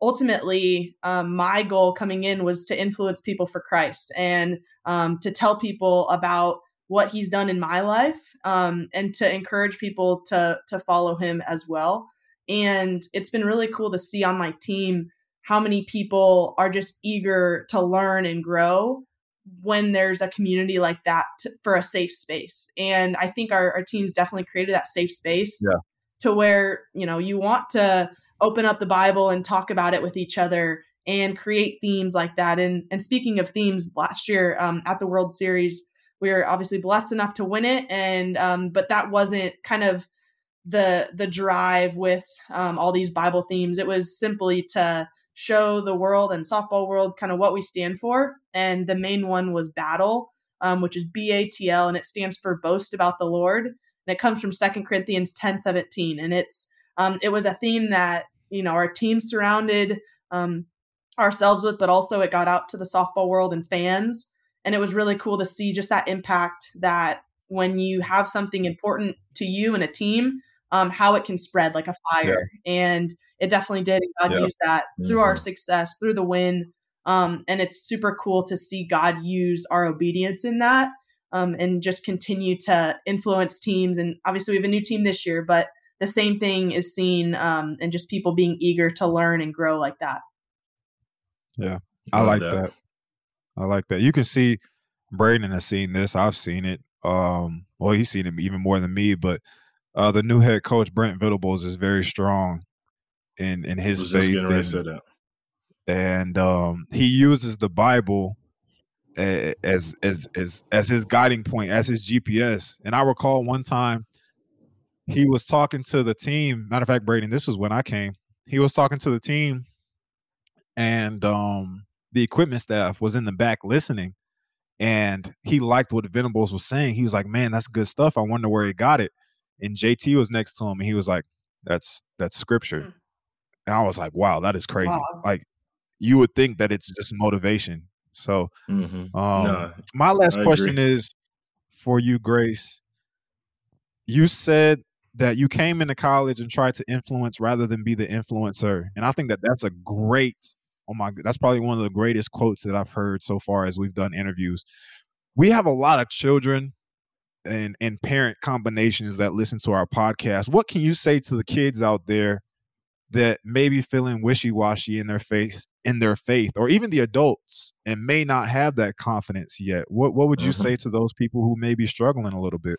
ultimately um, my goal coming in was to influence people for christ and um, to tell people about what he's done in my life um, and to encourage people to to follow him as well and it's been really cool to see on my team how many people are just eager to learn and grow when there's a community like that to, for a safe space and i think our, our teams definitely created that safe space yeah. to where you know you want to open up the bible and talk about it with each other and create themes like that and and speaking of themes last year um, at the world series we were obviously blessed enough to win it and um, but that wasn't kind of the the drive with um, all these bible themes it was simply to show the world and softball world kind of what we stand for and the main one was battle um, which is BATL, and it stands for Boast About the Lord. And it comes from Second Corinthians 10 17. And it's um, it was a theme that, you know, our team surrounded um, ourselves with, but also it got out to the softball world and fans. And it was really cool to see just that impact that when you have something important to you and a team, um, how it can spread like a fire. Yeah. And it definitely did. God yep. used that mm-hmm. through our mm-hmm. success, through the win. Um, and it's super cool to see God use our obedience in that um, and just continue to influence teams. And obviously, we have a new team this year, but the same thing is seen um, and just people being eager to learn and grow like that. Yeah, I, I like that. that. I like that. You can see Braden has seen this. I've seen it. Um, well, he's seen it even more than me, but uh, the new head coach Brent Venables is very strong in in his faith. And, and um, he uses the Bible as as as as his guiding point, as his GPS. And I recall one time he was talking to the team. Matter of fact, Braden, this was when I came. He was talking to the team, and um, the equipment staff was in the back listening. And he liked what Venables was saying. He was like, "Man, that's good stuff. I wonder where he got it." And JT was next to him, and he was like, "That's that's scripture." Mm. And I was like, "Wow, that is crazy!" Wow. Like you would think that it's just motivation. So, mm-hmm. um, no, my last I question agree. is for you, Grace. You said that you came into college and tried to influence rather than be the influencer, and I think that that's a great. Oh my, that's probably one of the greatest quotes that I've heard so far as we've done interviews. We have a lot of children and and parent combinations that listen to our podcast. What can you say to the kids out there that may be feeling wishy-washy in their face in their faith or even the adults and may not have that confidence yet what what would you mm-hmm. say to those people who may be struggling a little bit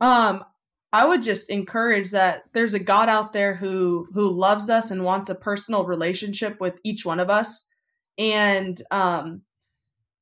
um i would just encourage that there's a god out there who who loves us and wants a personal relationship with each one of us and um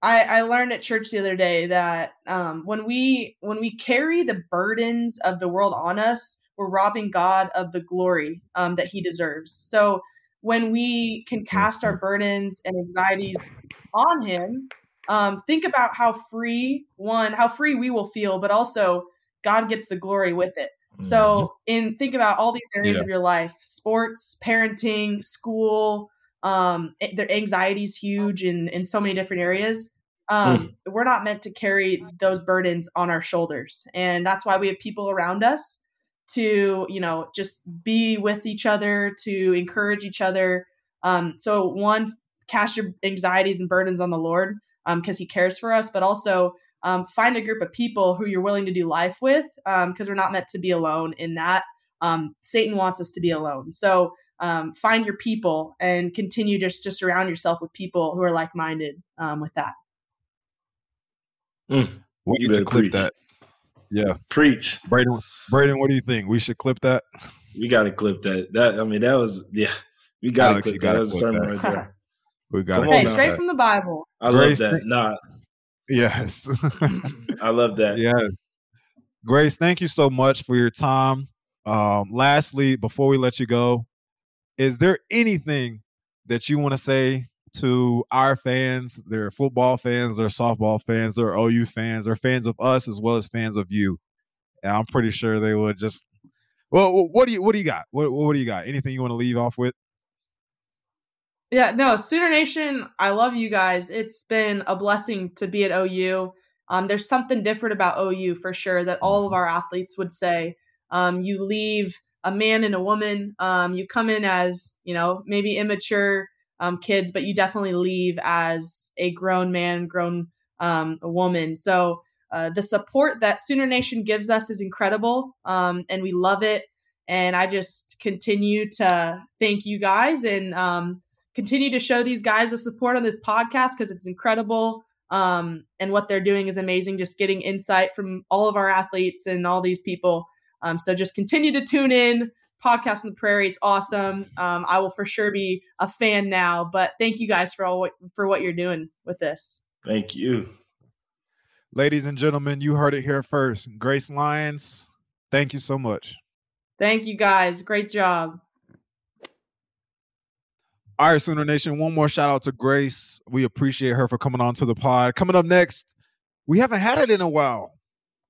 I, I learned at church the other day that um, when we when we carry the burdens of the world on us, we're robbing God of the glory um, that He deserves. So when we can cast our burdens and anxieties on Him, um, think about how free one, how free we will feel, but also God gets the glory with it. So, mm-hmm. in think about all these areas yeah. of your life: sports, parenting, school. Um, their anxiety is huge in in so many different areas. Um, mm. We're not meant to carry those burdens on our shoulders, and that's why we have people around us to you know just be with each other to encourage each other um, so one cast your anxieties and burdens on the lord because um, he cares for us but also um, find a group of people who you're willing to do life with because um, we're not meant to be alone in that um, satan wants us to be alone so um, find your people and continue just to surround yourself with people who are like-minded with that mm, we need to click that yeah. Preach. Braden, Braden, what do you think? We should clip that? We got to clip that. That I mean, that was, yeah. We got to clip that. That was a sermon that. right there. we got Hey, straight from the Bible. I Grace, love that. Nah. Yes. I love that. Yes. Grace, thank you so much for your time. Um, lastly, before we let you go, is there anything that you want to say to our fans. They're football fans, they're softball fans, they're OU fans, they're fans of us as well as fans of you. And I'm pretty sure they would just. Well, what do you what do you got? What what do you got? Anything you want to leave off with? Yeah, no, Sooner Nation, I love you guys. It's been a blessing to be at OU. Um, there's something different about OU for sure that all of mm-hmm. our athletes would say. Um, you leave a man and a woman. Um, you come in as you know maybe immature um, kids, but you definitely leave as a grown man, grown um, woman. So uh, the support that Sooner Nation gives us is incredible, um, and we love it. And I just continue to thank you guys and um, continue to show these guys the support on this podcast because it's incredible. Um, and what they're doing is amazing. Just getting insight from all of our athletes and all these people. Um, so just continue to tune in podcast on the prairie. It's awesome. Um, I will for sure be a fan now. But thank you guys for all what, for what you're doing with this. Thank you, ladies and gentlemen. You heard it here first. Grace Lyons. Thank you so much. Thank you guys. Great job. All right, Sooner Nation. One more shout out to Grace. We appreciate her for coming on to the pod. Coming up next, we haven't had it in a while.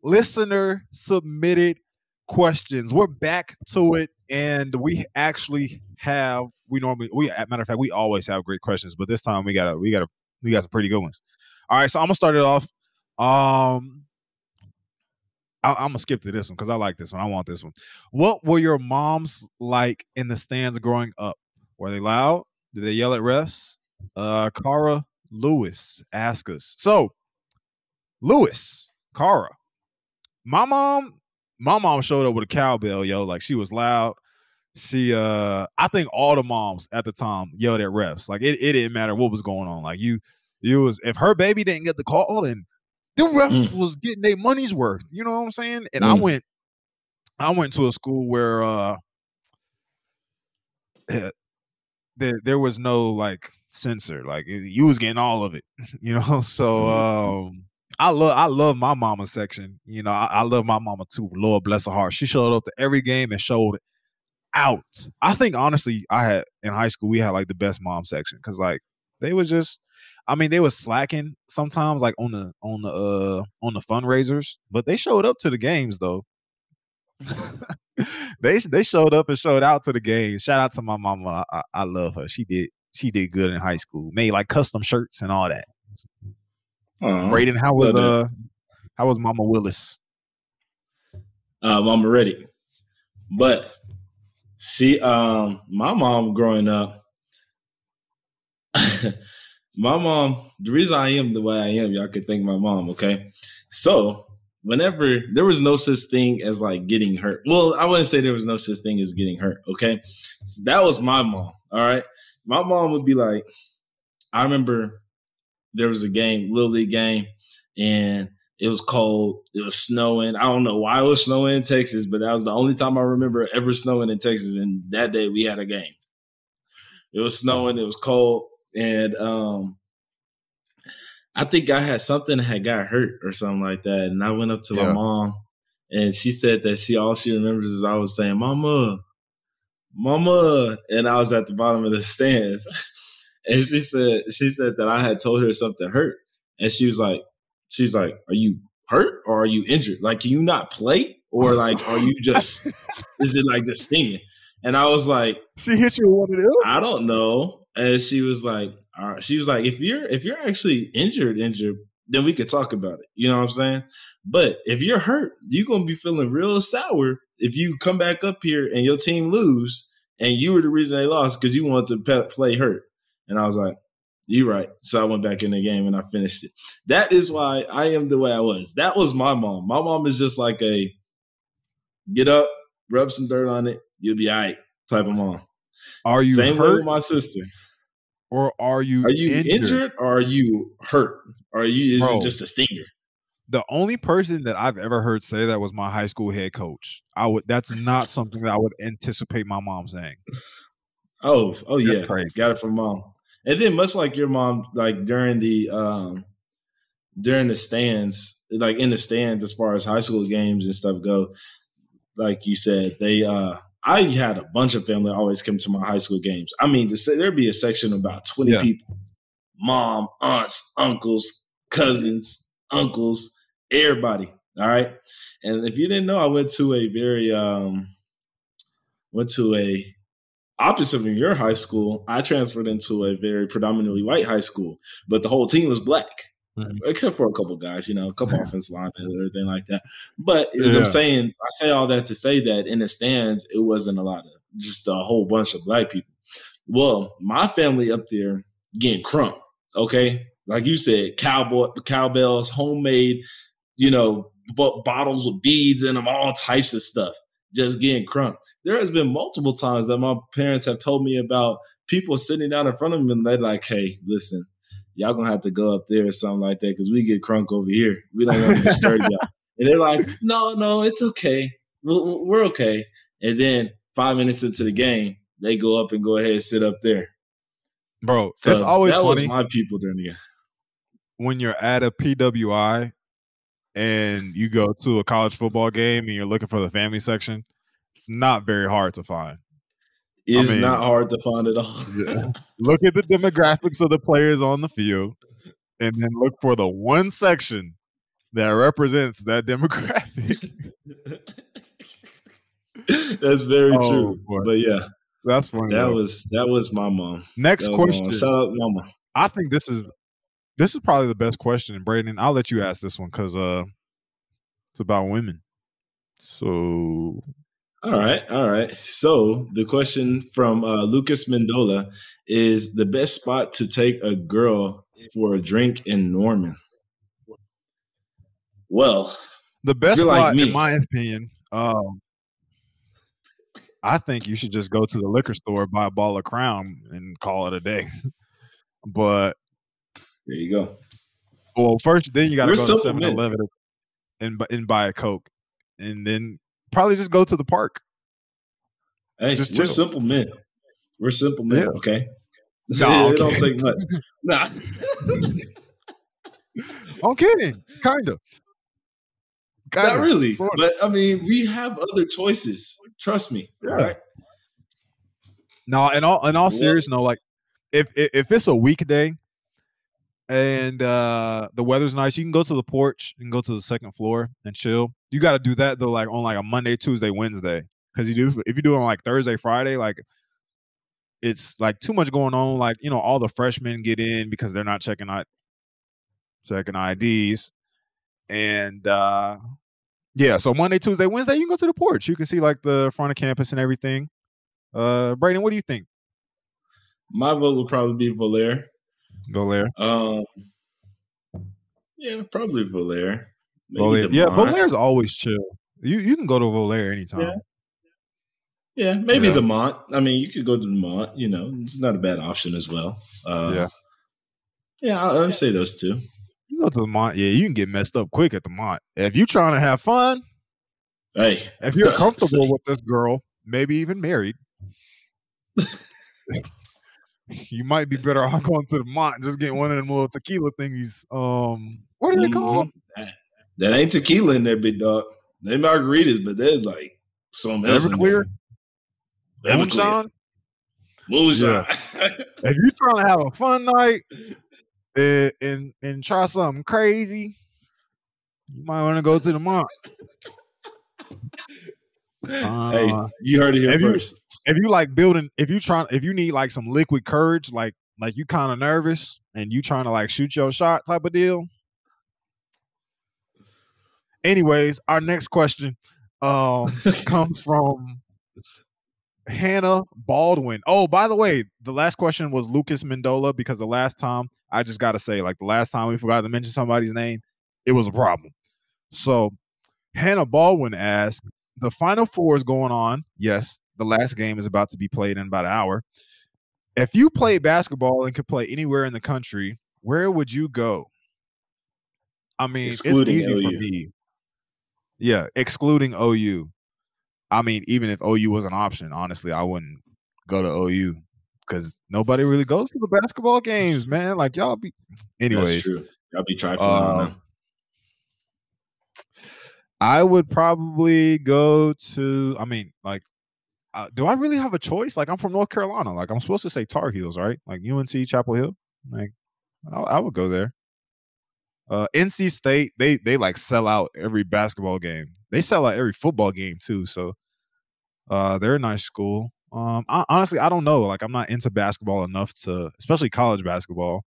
Listener submitted questions. We're back to it, and we actually have. We normally, we matter of fact, we always have great questions, but this time we got a, we got a, we got some pretty good ones. All right, so I'm gonna start it off. Um, I, am gonna skip to this one because I like this one. I want this one. What were your moms like in the stands growing up? Were they loud? Did they yell at refs? Uh, Cara Lewis ask us. So, Lewis, Cara, my mom, my mom showed up with a cowbell, yo. Like she was loud. She, uh, I think all the moms at the time yelled at refs. Like it, it didn't matter what was going on. Like you, you was if her baby didn't get the call, then the refs mm. was getting their money's worth. You know what I'm saying? And mm. I went, I went to a school where uh there there was no like censor. Like you was getting all of it. You know, so mm-hmm. um I love I love my mama section. You know, I, I, love my mama too. Lord bless her heart. She showed up to every game and showed out. I think honestly, I had in high school we had like the best mom section because like they was just I mean, they was slacking sometimes, like on the on the uh on the fundraisers, but they showed up to the games though. they they showed up and showed out to the game. Shout out to my mama. I, I, love her. She did she did good in high school. Made like custom shirts and all that. Uh, Braden, how was uh how was Mama Willis? Uh, Mama Reddy, but she um my mom growing up. my mom, the reason I am the way I am, y'all could thank my mom, okay? So whenever there was no such thing as like getting hurt. Well, I wouldn't say there was no such thing as getting hurt, okay? So that was my mom, all right? My mom would be like, I remember there was a game, Little League game, and it was cold. It was snowing. I don't know why it was snowing in Texas, but that was the only time I remember ever snowing in Texas. And that day we had a game. It was snowing. It was cold and um, I think I had something that had got hurt or something like that, and I went up to yeah. my mom, and she said that she all she remembers is I was saying, "Mama, Mama," and I was at the bottom of the stands, and she said she said that I had told her something hurt, and she was like, she's like, "Are you hurt or are you injured? Like, can you not play?" Or like, are you just? is it like just singing? And I was like, "She hit you with one of them." I don't know and she was like, all right. she was like, if you're if you're actually injured, injured, then we could talk about it. You know what I'm saying? But if you're hurt, you're gonna be feeling real sour if you come back up here and your team lose, and you were the reason they lost because you wanted to play hurt. And I was like, you're right. So I went back in the game and I finished it. That is why I am the way I was. That was my mom. My mom is just like a get up, rub some dirt on it, you'll be all right type of mom. Are you Same hurt? with my sister or are you are you injured, injured or are you hurt? Or are you is Bro, it just a stinger? The only person that I've ever heard say that was my high school head coach. I would that's not something that I would anticipate my mom saying. Oh, oh yeah. Got it from mom. And then much like your mom, like during the um during the stands, like in the stands as far as high school games and stuff go, like you said, they uh I had a bunch of family always come to my high school games. I mean, there'd be a section of about 20 yeah. people mom, aunts, uncles, cousins, uncles, everybody. All right. And if you didn't know, I went to a very, um, went to a opposite of your high school. I transferred into a very predominantly white high school, but the whole team was black. Mm-hmm. except for a couple guys, you know, a couple offense linemen and everything like that. But yeah. I'm saying, I say all that to say that in the stands, it wasn't a lot of just a whole bunch of black people. Well, my family up there getting crunk, okay? Like you said, cowboy cowbells, homemade, you know, b- bottles with beads in them, all types of stuff, just getting crunk. There has been multiple times that my parents have told me about people sitting down in front of them and they're like, hey, listen, y'all gonna have to go up there or something like that because we get crunk over here. We don't want to disturb y'all. And they're like, no, no, it's okay. We're, we're okay. And then five minutes into the game, they go up and go ahead and sit up there. Bro, so that's always that funny. was my people during the game. When you're at a PWI and you go to a college football game and you're looking for the family section, it's not very hard to find is I mean, not hard to find at all. yeah. Look at the demographics of the players on the field, and then look for the one section that represents that demographic. That's very oh, true. Boy. But yeah, that's funny. That though. was that was my mom. Next question. Mom. Shout out, mama. I think this is this is probably the best question, Braden. I'll let you ask this one because uh, it's about women. So, all right, all right. So the question from uh, Lucas Mendola is the best spot to take a girl for a drink in Norman. Well, the best spot, like in my opinion, um, I think you should just go to the liquor store, buy a ball of Crown, and call it a day. but there you go. Well, first, then you got to go to 7 Eleven and, and buy a Coke. And then probably just go to the park. Hey, just we're simple men. We're simple men, yeah. okay? No, it, it don't take much. Nah. I'm kidding. Kind of. Not really. Sort of. But I mean, we have other choices. Trust me. Yeah. Right? No, in all in all seriousness, no, like if, if if it's a weekday and uh the weather's nice, you can go to the porch and go to the second floor and chill. You got to do that though, like on like a Monday, Tuesday, Wednesday, because you do if you do it on like Thursday, Friday, like it's like too much going on. Like you know, all the freshmen get in because they're not checking out checking IDs, and uh yeah. So Monday, Tuesday, Wednesday, you can go to the porch. You can see like the front of campus and everything. Uh, Braden, what do you think? My vote would probably be Volaire. Volaire. Um, yeah, probably Volaire. Volaire. Yeah, Volaire's always chill. You you can go to Volaire anytime. Yeah. Yeah, maybe yeah. the Mont. I mean, you could go to the Mont. You know, it's not a bad option as well. Uh, yeah, yeah, I, would say those two. You go to the Mont. Yeah, you can get messed up quick at the Mont. If you're trying to have fun, hey, if you're comfortable with this girl, maybe even married, you might be better off going to the Mont and just getting one of them little tequila thingies. Um, what are they called? That, ain't tequila in there, big dog. They margaritas, but they're like some else. Everclear. Moonshine. Moonshine. Yeah. if you're trying to have a fun night and and, and try something crazy, you might want to go to the Mont. Uh, hey, you heard it here first. You, if you like building, if you trying, if you need like some liquid courage, like like you kind of nervous and you trying to like shoot your shot type of deal. Anyways, our next question um comes from Hannah Baldwin. Oh, by the way, the last question was Lucas Mendola because the last time I just got to say, like the last time we forgot to mention somebody's name, it was a problem. So Hannah Baldwin asked, the Final Four is going on. Yes, the last game is about to be played in about an hour. If you play basketball and could play anywhere in the country, where would you go? I mean, excluding it's easy OU. for me. Yeah, excluding OU. I mean, even if OU was an option, honestly, I wouldn't go to OU because nobody really goes to the basketball games, man. Like y'all be, anyways. Y'all be trifling uh, I would probably go to. I mean, like uh, do I really have a choice? Like I'm from North Carolina. Like I'm supposed to say Tar Heels, right? Like UNC Chapel Hill. Like I, I would go there. Uh, NC State, they they like sell out every basketball game. They sell out every football game too. So uh, they're a nice school. Um, I, honestly, I don't know. Like I'm not into basketball enough to, especially college basketball,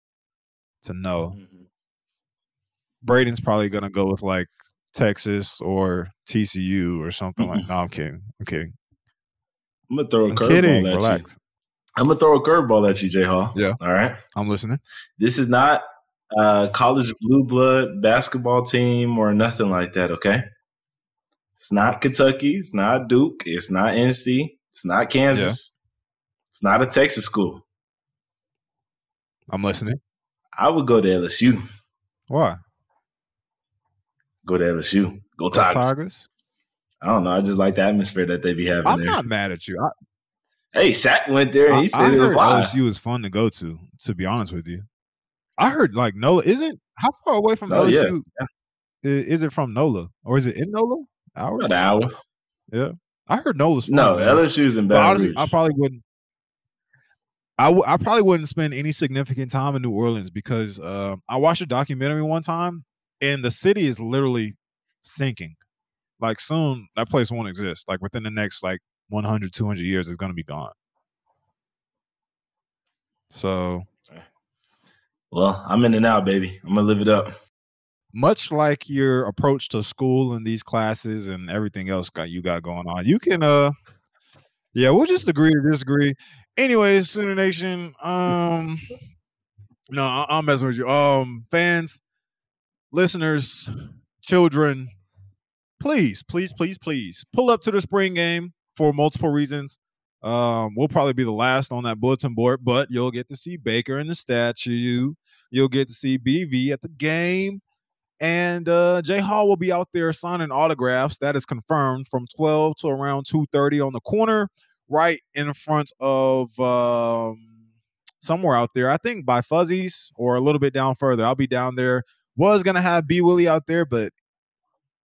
to know. Mm-hmm. Braden's probably gonna go with like Texas or TCU or something mm-hmm. like. No, I'm kidding. I'm kidding. I'm gonna throw a curveball at Relax. you. I'm gonna throw a curveball at you, J Hall. Yeah. All right. I'm listening. This is not a college blue blood basketball team or nothing like that. Okay. It's not Kentucky. It's not Duke. It's not NC. It's not Kansas. Yeah. It's not a Texas school. I'm listening. I would go to LSU. Why? Go to LSU. Go Tigers. Tigers. I don't know. I just like the atmosphere that they be having. I'm there. not mad at you. I, hey, Shaq went there. he I, said I it was live. LSU was fun to go to. To be honest with you, I heard like NOLA isn't how far away from oh, LSU yeah. is it from NOLA or is it in NOLA? Hour? An hour. Yeah, I heard NOLA's fun. No, man. LSU's in Baton honestly, I probably wouldn't. I, w- I probably wouldn't spend any significant time in New Orleans because uh, I watched a documentary one time and the city is literally sinking. Like soon, that place won't exist. Like within the next like 100, 200 years, it's going to be gone. So, well, I'm in and out, baby. I'm gonna live it up. Much like your approach to school and these classes and everything else got you got going on, you can uh, yeah, we'll just agree to disagree. Anyways, Sooner Nation, um, no, I- I'm messing with you. Um, fans, listeners, children, please, please, please, please pull up to the spring game for multiple reasons. Um, we'll probably be the last on that bulletin board, but you'll get to see Baker in the statue. You'll get to see BV at the game. And uh, Jay Hall will be out there signing autographs. That is confirmed from 12 to around 2:30 on the corner, right in front of um, somewhere out there. I think by Fuzzies or a little bit down further. I'll be down there. Was gonna have B Willie out there, but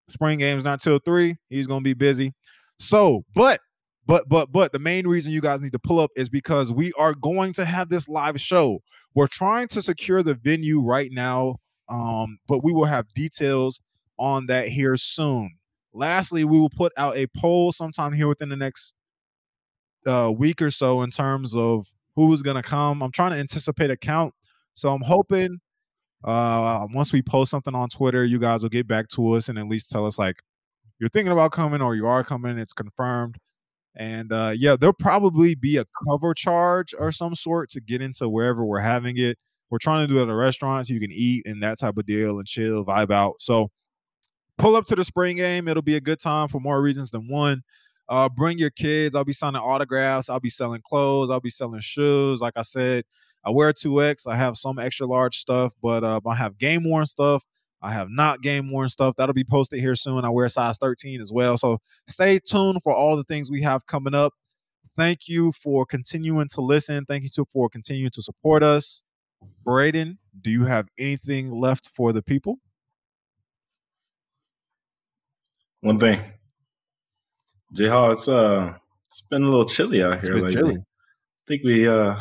spring game's not till three. He's gonna be busy. So, but but but but the main reason you guys need to pull up is because we are going to have this live show. We're trying to secure the venue right now, um, but we will have details on that here soon. Lastly, we will put out a poll sometime here within the next uh, week or so in terms of who's going to come. I'm trying to anticipate a count, so I'm hoping uh, once we post something on Twitter, you guys will get back to us and at least tell us like you're thinking about coming or you are coming. It's confirmed. And uh, yeah, there'll probably be a cover charge or some sort to get into wherever we're having it. We're trying to do it at a restaurant so you can eat and that type of deal and chill, vibe out. So pull up to the spring game. It'll be a good time for more reasons than one. Uh, bring your kids. I'll be signing autographs. I'll be selling clothes. I'll be selling shoes. Like I said, I wear 2X. I have some extra large stuff, but uh, I have game worn stuff. I have not game worn stuff. That'll be posted here soon. I wear size 13 as well. So stay tuned for all the things we have coming up. Thank you for continuing to listen. Thank you to, for continuing to support us. Braden, do you have anything left for the people? One thing. J Hall, it's uh it's been a little chilly out here lately. Chilly. I think we uh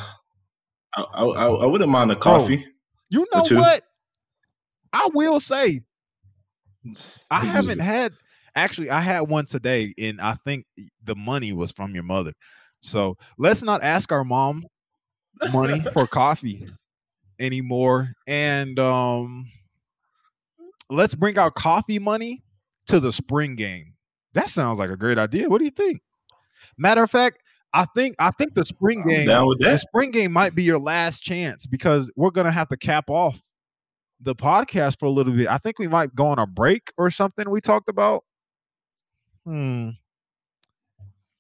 I, I, I wouldn't mind a coffee. Oh, you know what? I will say, I haven't had. Actually, I had one today, and I think the money was from your mother. So let's not ask our mom money for coffee anymore, and um, let's bring our coffee money to the spring game. That sounds like a great idea. What do you think? Matter of fact, I think I think the spring game the spring game might be your last chance because we're gonna have to cap off the podcast for a little bit. I think we might go on a break or something. We talked about. Hmm.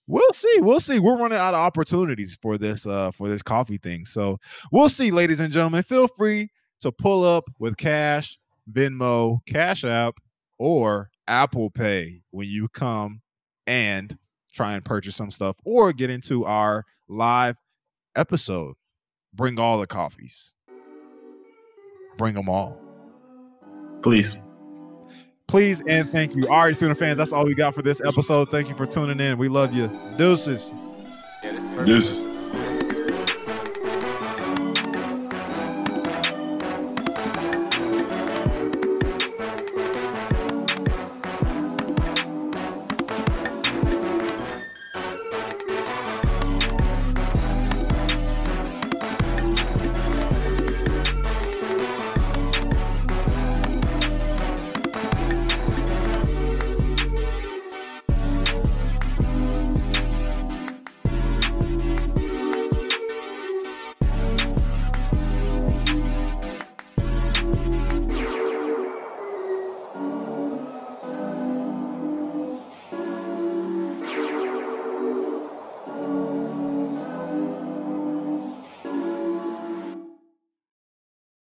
We'll see. We'll see. We're running out of opportunities for this uh for this coffee thing. So we'll see, ladies and gentlemen. Feel free to pull up with cash, Venmo, Cash App, or Apple Pay when you come and try and purchase some stuff or get into our live episode. Bring all the coffees bring them all. Please. Please and thank you. All right, Sooner fans, that's all we got for this episode. Thank you for tuning in. We love you. Deuces. Deuces.